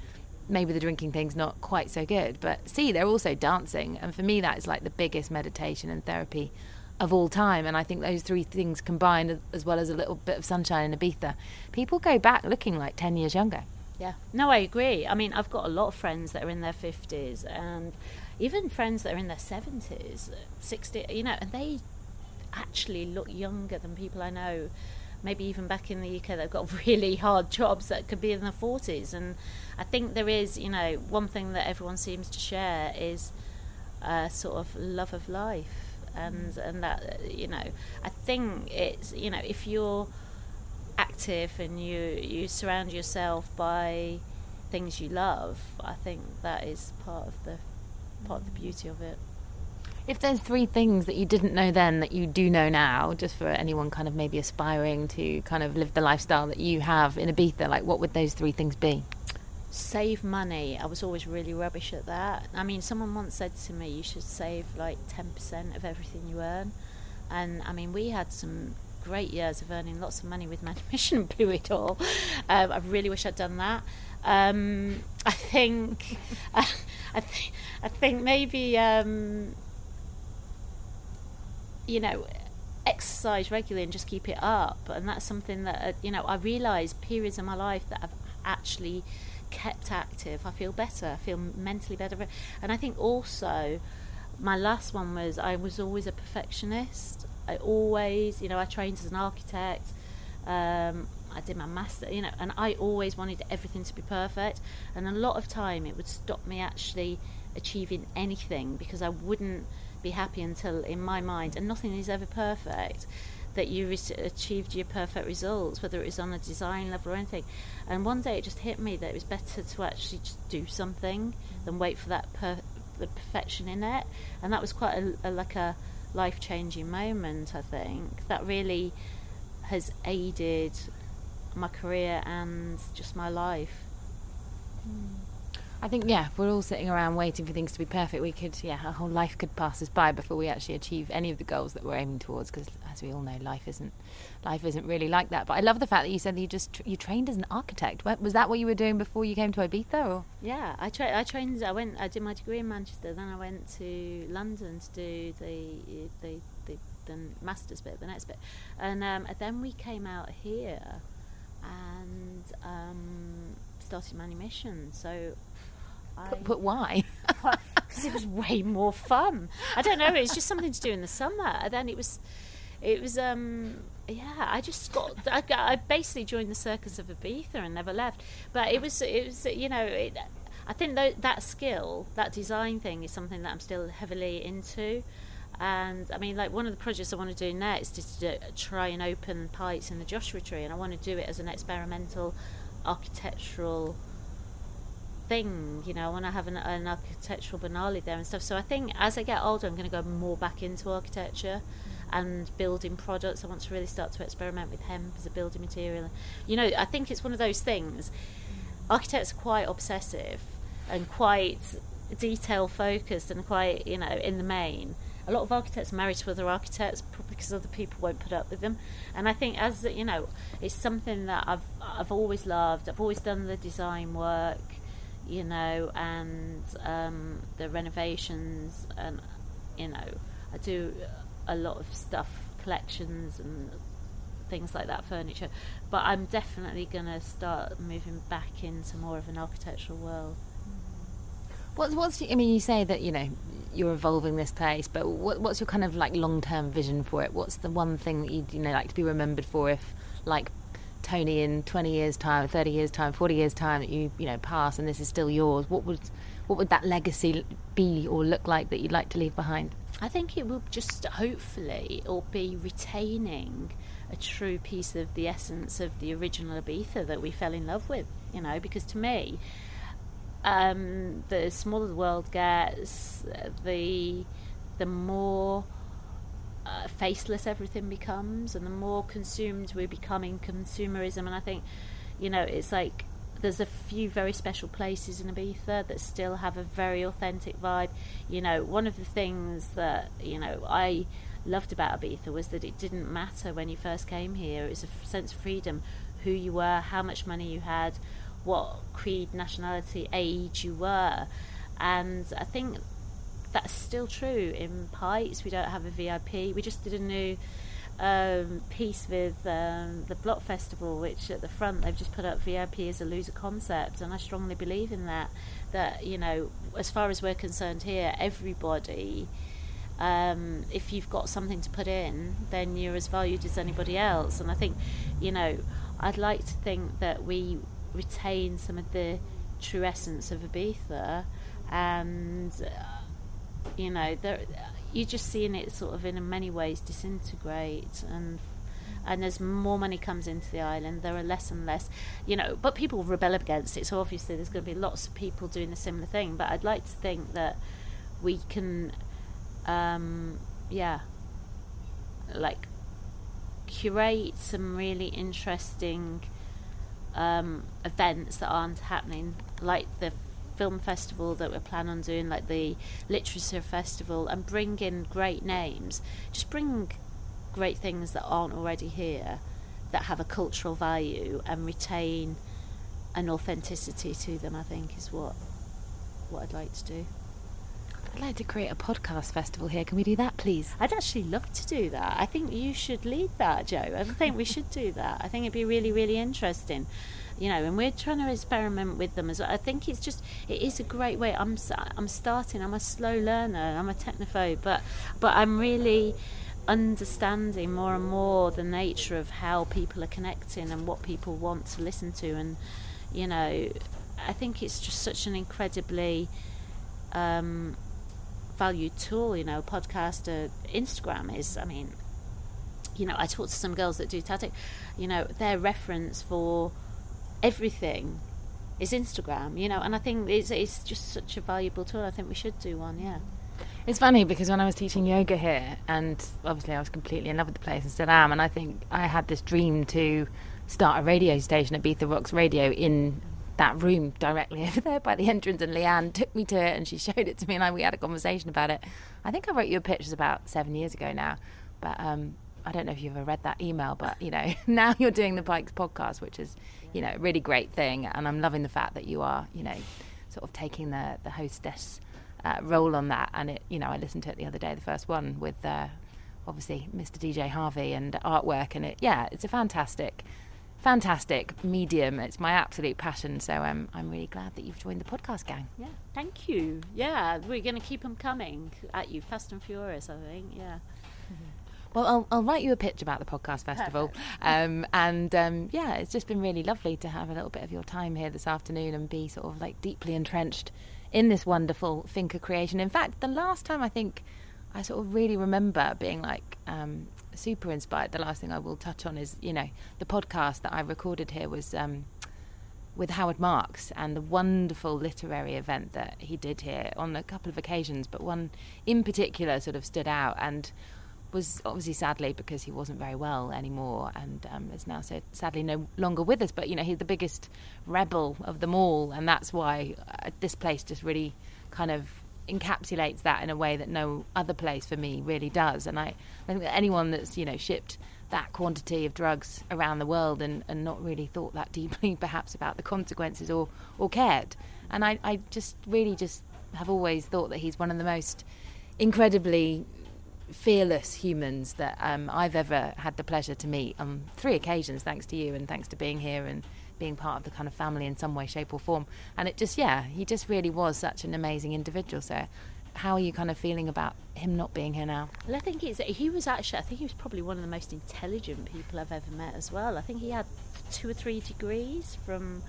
maybe the drinking thing's not quite so good. But see, they're also dancing, and for me, that is like the biggest meditation and therapy of all time. And I think those three things combined, as well as a little bit of sunshine in Ibiza, people go back looking like ten years younger. Yeah. No, I agree. I mean, I've got a lot of friends that are in their 50s and even friends that are in their 70s, 60, you know, and they actually look younger than people I know. Maybe even back in the UK, they've got [LAUGHS] really hard jobs that could be in their 40s. And I think there is, you know, one thing that everyone seems to share is a sort of love of life. And, and that, you know, I think it's, you know, if you're active and you you surround yourself by things you love, I think that is part of the part of the beauty of it. If there's three things that you didn't know then that you do know now, just for anyone kind of maybe aspiring to kind of live the lifestyle that you have in Ibiza, like what would those three things be? Save money. I was always really rubbish at that. I mean, someone once said to me, you should save like 10% of everything you earn. And I mean, we had some great years of earning lots of money with Manumission [LAUGHS] and blew it all. Um, I really wish I'd done that. Um, I think, [LAUGHS] I, I I think maybe um, you know, exercise regularly and just keep it up. And that's something that, uh, you know, I realise periods in my life that I've actually kept active, I feel better, I feel mentally better. And I think also, my last one was I was always a perfectionist. I always, you know, I trained as an architect. Um, I did my master, you know, and I always wanted everything to be perfect. And a lot of time it would stop me actually achieving anything because I wouldn't be happy until, in my mind, and nothing is ever perfect, that you re- achieved your perfect results, whether it was on a design level or anything. And one day it just hit me that it was better to actually just do something than wait for that per- the perfection in it. And that was quite a, a like a life changing moment. I think that really has aided my career and just my life. Mm. I think yeah, we're all sitting around waiting for things to be perfect. We could yeah, our whole life could pass us by before we actually achieve any of the goals that we're aiming towards. Because as we all know, life isn't life isn't really like that. But I love the fact that you said that you just you trained as an architect. Was that what you were doing before you came to Ibiza? Or? Yeah, I tra- I trained. I went. I did my degree in Manchester. Then I went to London to do the the the, the masters bit, the next bit, and um, then we came out here and um, started Manumission. So but, but why? [LAUGHS] Because it was way more fun. I don't know. It was just something to do in the summer. And then it was, it was, um, yeah. I just got. I, I basically joined the circus of Ibiza and never left. But it was, it was, you know. It, I think that, that skill, that design thing, is something that I'm still heavily into. And I mean, like one of the projects I want to do next is to try and open Pikes in the Joshua Tree, and I want to do it as an experimental architectural thing, you know, I want to have an, an, architectural biennale there and stuff. So I think as I get older, I'm going to go more back into architecture and building products. I want to really start to experiment with hemp as a building material. You know, I think it's one of those things. Architects are quite obsessive and quite detail focused and quite, you know, in the main. A lot of architects are married to other architects probably because other people won't put up with them. And I think as you know, it's something that I've I've always loved. I've always done the design work you know, and um, the renovations, and you know, I do a lot of stuff, collections and things like that, furniture. But I'm definitely going to start moving back into more of an architectural world. What's what's I mean? You say that you know you're evolving this place, but what, what's your kind of like long term vision for it? What's the one thing that you you know like to be remembered for if like Tony in 20 years time 30 years time 40 years time that you you know pass and this is still yours what would what would that legacy be or look like that you'd like to leave behind? I think it will just hopefully or be retaining a true piece of the essence of the original Ibiza that we fell in love with you know because to me um, the smaller the world gets the the more uh, faceless everything becomes, and the more consumed we become in consumerism. And I think, you know, it's like there's a few very special places in Ibiza that still have a very authentic vibe. You know, one of the things that you know I loved about Ibiza was that it didn't matter when you first came here. It was a sense of freedom, who you were, how much money you had, what creed, nationality, age you were, and I think that's still true in Pikes. We don't have a VIP. We just did a new um, piece with um, the Block Festival, which at the front they've just put up VIP as a loser concept, and I strongly believe in that. That you know, as far as we're concerned here, everybody. Um, if you've got something to put in, then you're as valued as anybody else. And I think, you know, I'd like to think that we retain some of the true essence of Ibiza and you know, you're just seeing it sort of in many ways disintegrate and and as more money comes into the island, there are less and less, you know, but people rebel against it. So obviously, there's going to be lots of people doing the similar thing. But I'd like to think that we can um, yeah, like curate some really interesting um, events that aren't happening, like the film festival that we're planning on doing, like the literature festival, and bring in great names. Just bring great things that aren't already here, that have a cultural value, and retain an authenticity to them. I think is what what I'd like to do. I'd like to create a podcast festival here. Can we do that, please? I'd actually love to do that. I think you should lead that, Joe. I think we should do that. I think it'd be really, really interesting. You know, and we're trying to experiment with them as well. I think it's just it is a great way. I'm I'm starting. I'm a slow learner. I'm a technophobe, but but I'm really understanding more and more the nature of how people are connecting and what people want to listen to and you know I think it's just such an incredibly um, valued tool. You know, podcast, uh, Instagram is. I mean, you know, I talk to some girls that do tattoo. You know, their reference for everything is Instagram. You know, and I think it's it's just such a valuable tool. I think we should do one. Yeah. It's funny because when I was teaching yoga here, and obviously I was completely in love with the place and still am, and I think I had this dream to start a radio station at Ibiza Rocks Radio in that room directly [LAUGHS] over there by the entrance, and Leanne took me to it and she [LAUGHS] showed it to me, and I, we had a conversation about it. I think I wrote you a picture about seven years ago now, but um, I don't know if you've ever read that email, but you know [LAUGHS] now you're doing the Pikes podcast, which is you know a really great thing, and I'm loving the fact that you are you know sort of taking the the hostess uh, role on that, and it you know I listened to it the other day, the first one with. Uh, obviously, Mr. DJ Harvey and artwork, and it, yeah, it's a fantastic fantastic medium. It's my absolute passion. So um, I'm really glad that you've joined the podcast gang. Yeah, thank you. Yeah, we're going to keep them coming at you, fast and furious. I think. Yeah. Well, I'll, I'll, write you a pitch about the podcast festival. [LAUGHS] Um, and um, yeah, it's just been really lovely to have a little bit of your time here this afternoon and be sort of like deeply entrenched in this wonderful thinker creation. In fact, the last time I think I sort of really remember being like, um, super inspired. The last thing I will touch on is, you know, the podcast that I recorded here was um, with Howard Marks and the wonderful literary event that he did here on a couple of occasions, but one in particular sort of stood out and was obviously sadly because he wasn't very well anymore and um, is now so sadly no longer with us. But you know, he's the biggest rebel of them all, and that's why uh, this place just really kind of encapsulates that in a way that no other place for me really does. And I, I think that anyone that's you know shipped that quantity of drugs around the world and, and not really thought that deeply [LAUGHS] perhaps about the consequences or, or cared. And I, I just really just have always thought that he's one of the most incredibly fearless humans that um, I've ever had the pleasure to meet on three occasions, thanks to you and thanks to being here and being part of the kind of family in some way, shape, or form. And it just, yeah, he just really was such an amazing individual. So, how are you kind of feeling about him not being here now? Well, I think it's, he was actually, I think he was probably one of the most intelligent people I've ever met as well. I think he had two or three degrees from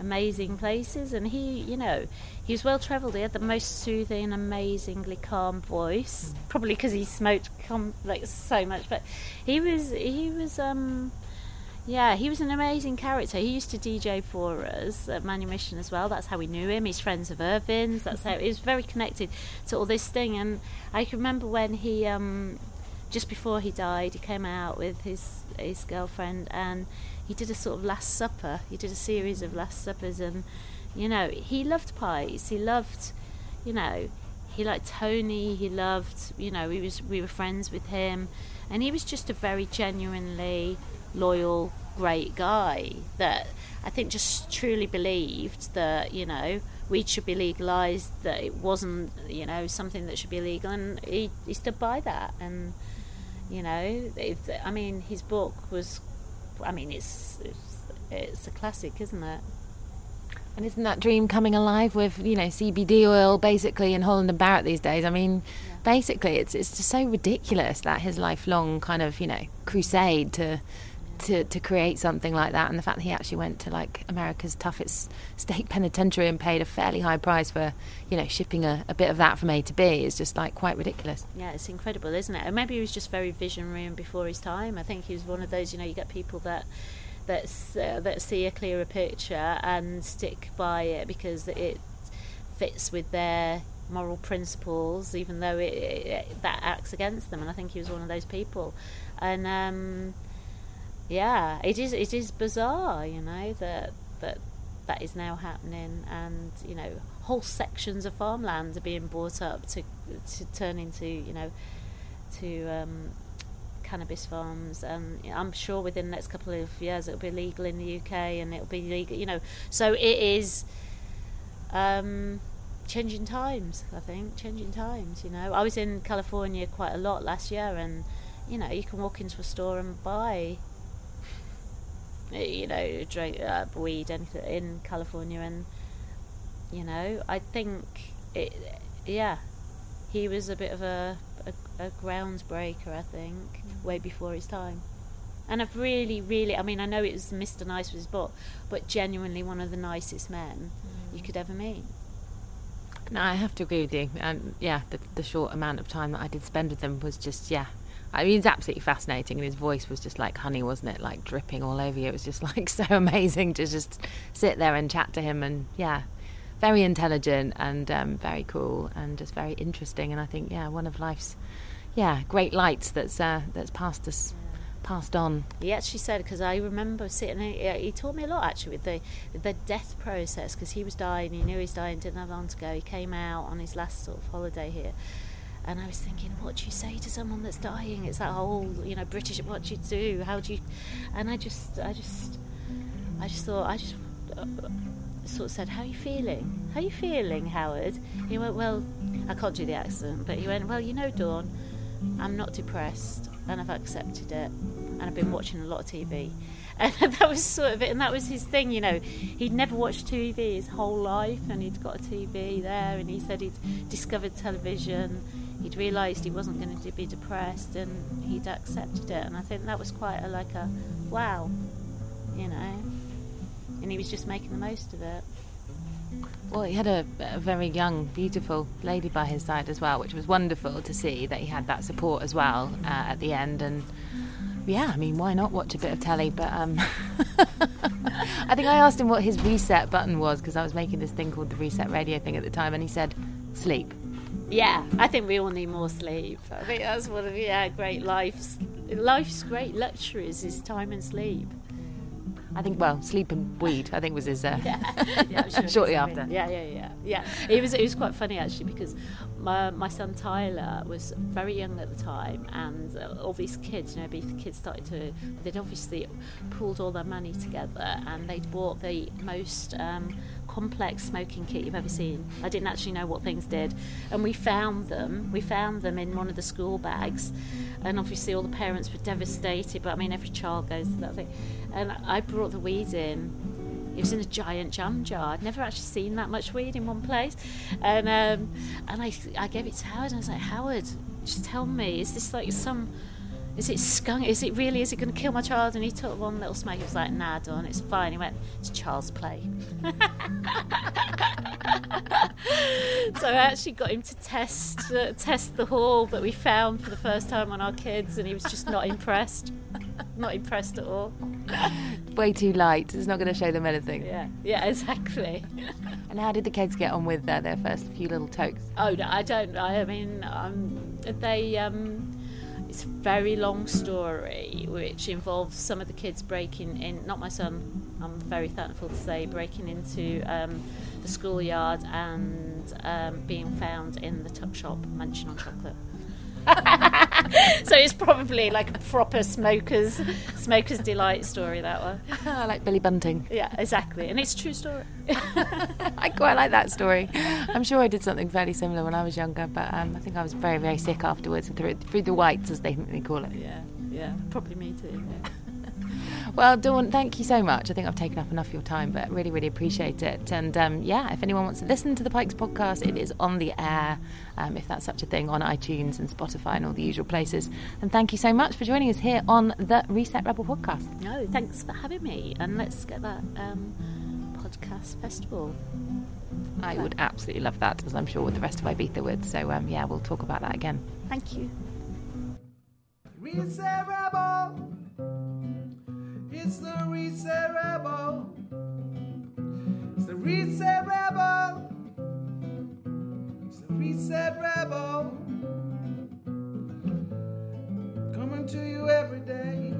amazing places and he you know he was well travelled he had the most soothing amazingly calm voice mm. probably because he smoked com- like so much but he was he was um yeah, he was an amazing character. He used to DJ for us at Manumission as well. That's how we knew him. He's friends of Irvine's. That's how he was very connected to all this thing. And I can remember when he, um, just before he died, he came out with his his girlfriend and he did a sort of Last Supper. He did a series of Last Suppers, and you know he loved Pikes. He loved, you know, he liked Tony. He loved, you know, we was we were friends with him, and he was just a very genuinely loyal, great guy that I think just truly believed that, you know, weed should be legalised, that it wasn't, you know, something that should be illegal, and he, he stood by that. And, you know, if, I mean, his book was, I mean, it's, it's, it's a classic, isn't it? And isn't that dream coming alive with you know CBD oil basically in Holland and Barrett these days? I mean, yeah. basically, it's it's just so ridiculous that his lifelong kind of you know crusade to to, to create something like that and the fact that he actually went to like America's toughest state [LAUGHS] penitentiary and paid a fairly high price for you know shipping a, a bit of that from A to B is just like quite ridiculous yeah it's incredible isn't it and maybe he was just very visionary and before his time I think he was one of those you know you get people that that, uh, that see a clearer picture and stick by it because it fits with their moral principles, even though it, it, that acts against them. And I think he was one of those people. And um, yeah, it is it is bizarre, you know, that that that is now happening, and you know, whole sections of farmland are being bought up to to turn into you know to um, cannabis farms, and I'm sure within the next couple of years it'll be legal in the UK, and it'll be legal, you know. So it is um, changing times. I think changing times. You know, I was in California quite a lot last year, and you know, you can walk into a store and buy. You know, drink, uh, weed, anything in California, and you know, I think it. Yeah, he was a bit of a a, a groundsbreaker. I think way before his time. And I've really, really, I mean, I know it was Mr. Nice with his book, but genuinely one of the nicest men mm. you could ever meet. No, I have to agree with you. Um, yeah, the, the short amount of time that I did spend with him was just, yeah. I mean, it's absolutely fascinating, and his voice was just like honey, wasn't it? Like dripping all over you. It was just [LAUGHS] like so amazing to just sit there and chat to him, and yeah, very intelligent and um, very cool, and just very interesting. And I think, yeah, one of life's yeah, great lights that's uh, that's passed us passed on. He actually said because I remember sitting. He, he taught me a lot actually with the the death process because he was dying. He knew he was dying. Didn't have long to go. He came out on his last sort of holiday here. And I was thinking, what do you say to someone that's dying? It's that whole, you know, British. What do you do? How do you? And I just, I just, I just thought, I just uh, sort of said, "How are you feeling? How are you feeling, Howard?" He went, "Well, I can't do the accent, but he went, well, you know, Dawn." I'm not depressed and I've accepted it and I've been watching a lot of TV. [LAUGHS] And that was sort of it, and that was his thing, you know. He'd never watched TV his whole life, and he'd got a TV there, and he said he'd discovered television. He'd realised he wasn't going to be depressed, and he'd accepted it. And I think that was quite a like a wow, you know. And he was just making the most of it. Well, he had a, a, very young, beautiful lady by his side as well, which was wonderful to see that he had that support as well uh, at the end. And yeah, I mean, why not watch a bit of telly? But um, [LAUGHS] I think I asked him what his reset button was because I was making this thing called the reset radio thing at the time, and he said, sleep. Yeah, I think we all need more sleep. I think that's one of yeah, great life's life's great luxuries is time and sleep. I think, well, sleep and weed, I think was his. Uh, [LAUGHS] yeah, yeah [LAUGHS] sure shortly after. Yeah, yeah, yeah, yeah. It was it was quite funny actually because my my son Tyler was very young at the time, and uh, all these kids, you know, these kids started to. They'd obviously pulled all their money together, and they'd bought the most. Um, complex smoking kit you've ever seen. I didn't actually know what things did. And we found them. We found them in one of the school bags. And obviously, all the parents were devastated. But I mean, every child goes to that thing. And I brought the weed in. It was in a giant jam jar. I'd never actually seen that much weed in one place. And um, and I, I gave it to Howard. And I was like, Howard, just tell me, is this like some is it skunk? Is it really? Is it going to kill my child? And he took one little smoke. He was like, Nah, Dawn, it's fine. He went, It's child's play. [LAUGHS] so I actually got him to test uh, test the haul that we found for the first time on our kids, and he was just not impressed. not impressed at all. [LAUGHS] Way too light. It's not going to show them anything. Yeah, yeah, exactly. [LAUGHS] and how did the kids get on with uh, their first few little tokes? Oh, no, I don't. I mean, um, they. Um, it's a very long story which involves some of the kids breaking in, not my son, I'm very thankful to say, breaking into um, the schoolyard and um, being found in the tuck shop munching on chocolate. [LAUGHS] so it's probably like a proper smokers smokers delight story that one. [LAUGHS] I like Billy Bunter. Yeah, exactly, and it's a true story. [LAUGHS] I quite like that story. I'm sure I did something fairly similar when I was younger, but um, I think I was very very sick afterwards through, through the whites as they they call it. Yeah, yeah, probably me too. Yeah. Well, Dawn, thank you so much. I think I've taken up enough of your time, but really, really appreciate it. And um, yeah, if anyone wants to listen to the Pikes podcast, it is on the air, um, if that's such a thing, on iTunes and Spotify and all the usual places. And thank you so much for joining us here on the Reset Rebel podcast. No, thanks for having me. And let's get that um, podcast festival. I would absolutely love that, as I'm sure with the rest of Ibiza would. So um, yeah, we'll talk about that again. Thank you. Reset Rebel. It's the Reset Rebel. It's the Reset Rebel. It's the Reset Rebel. Coming to you every day.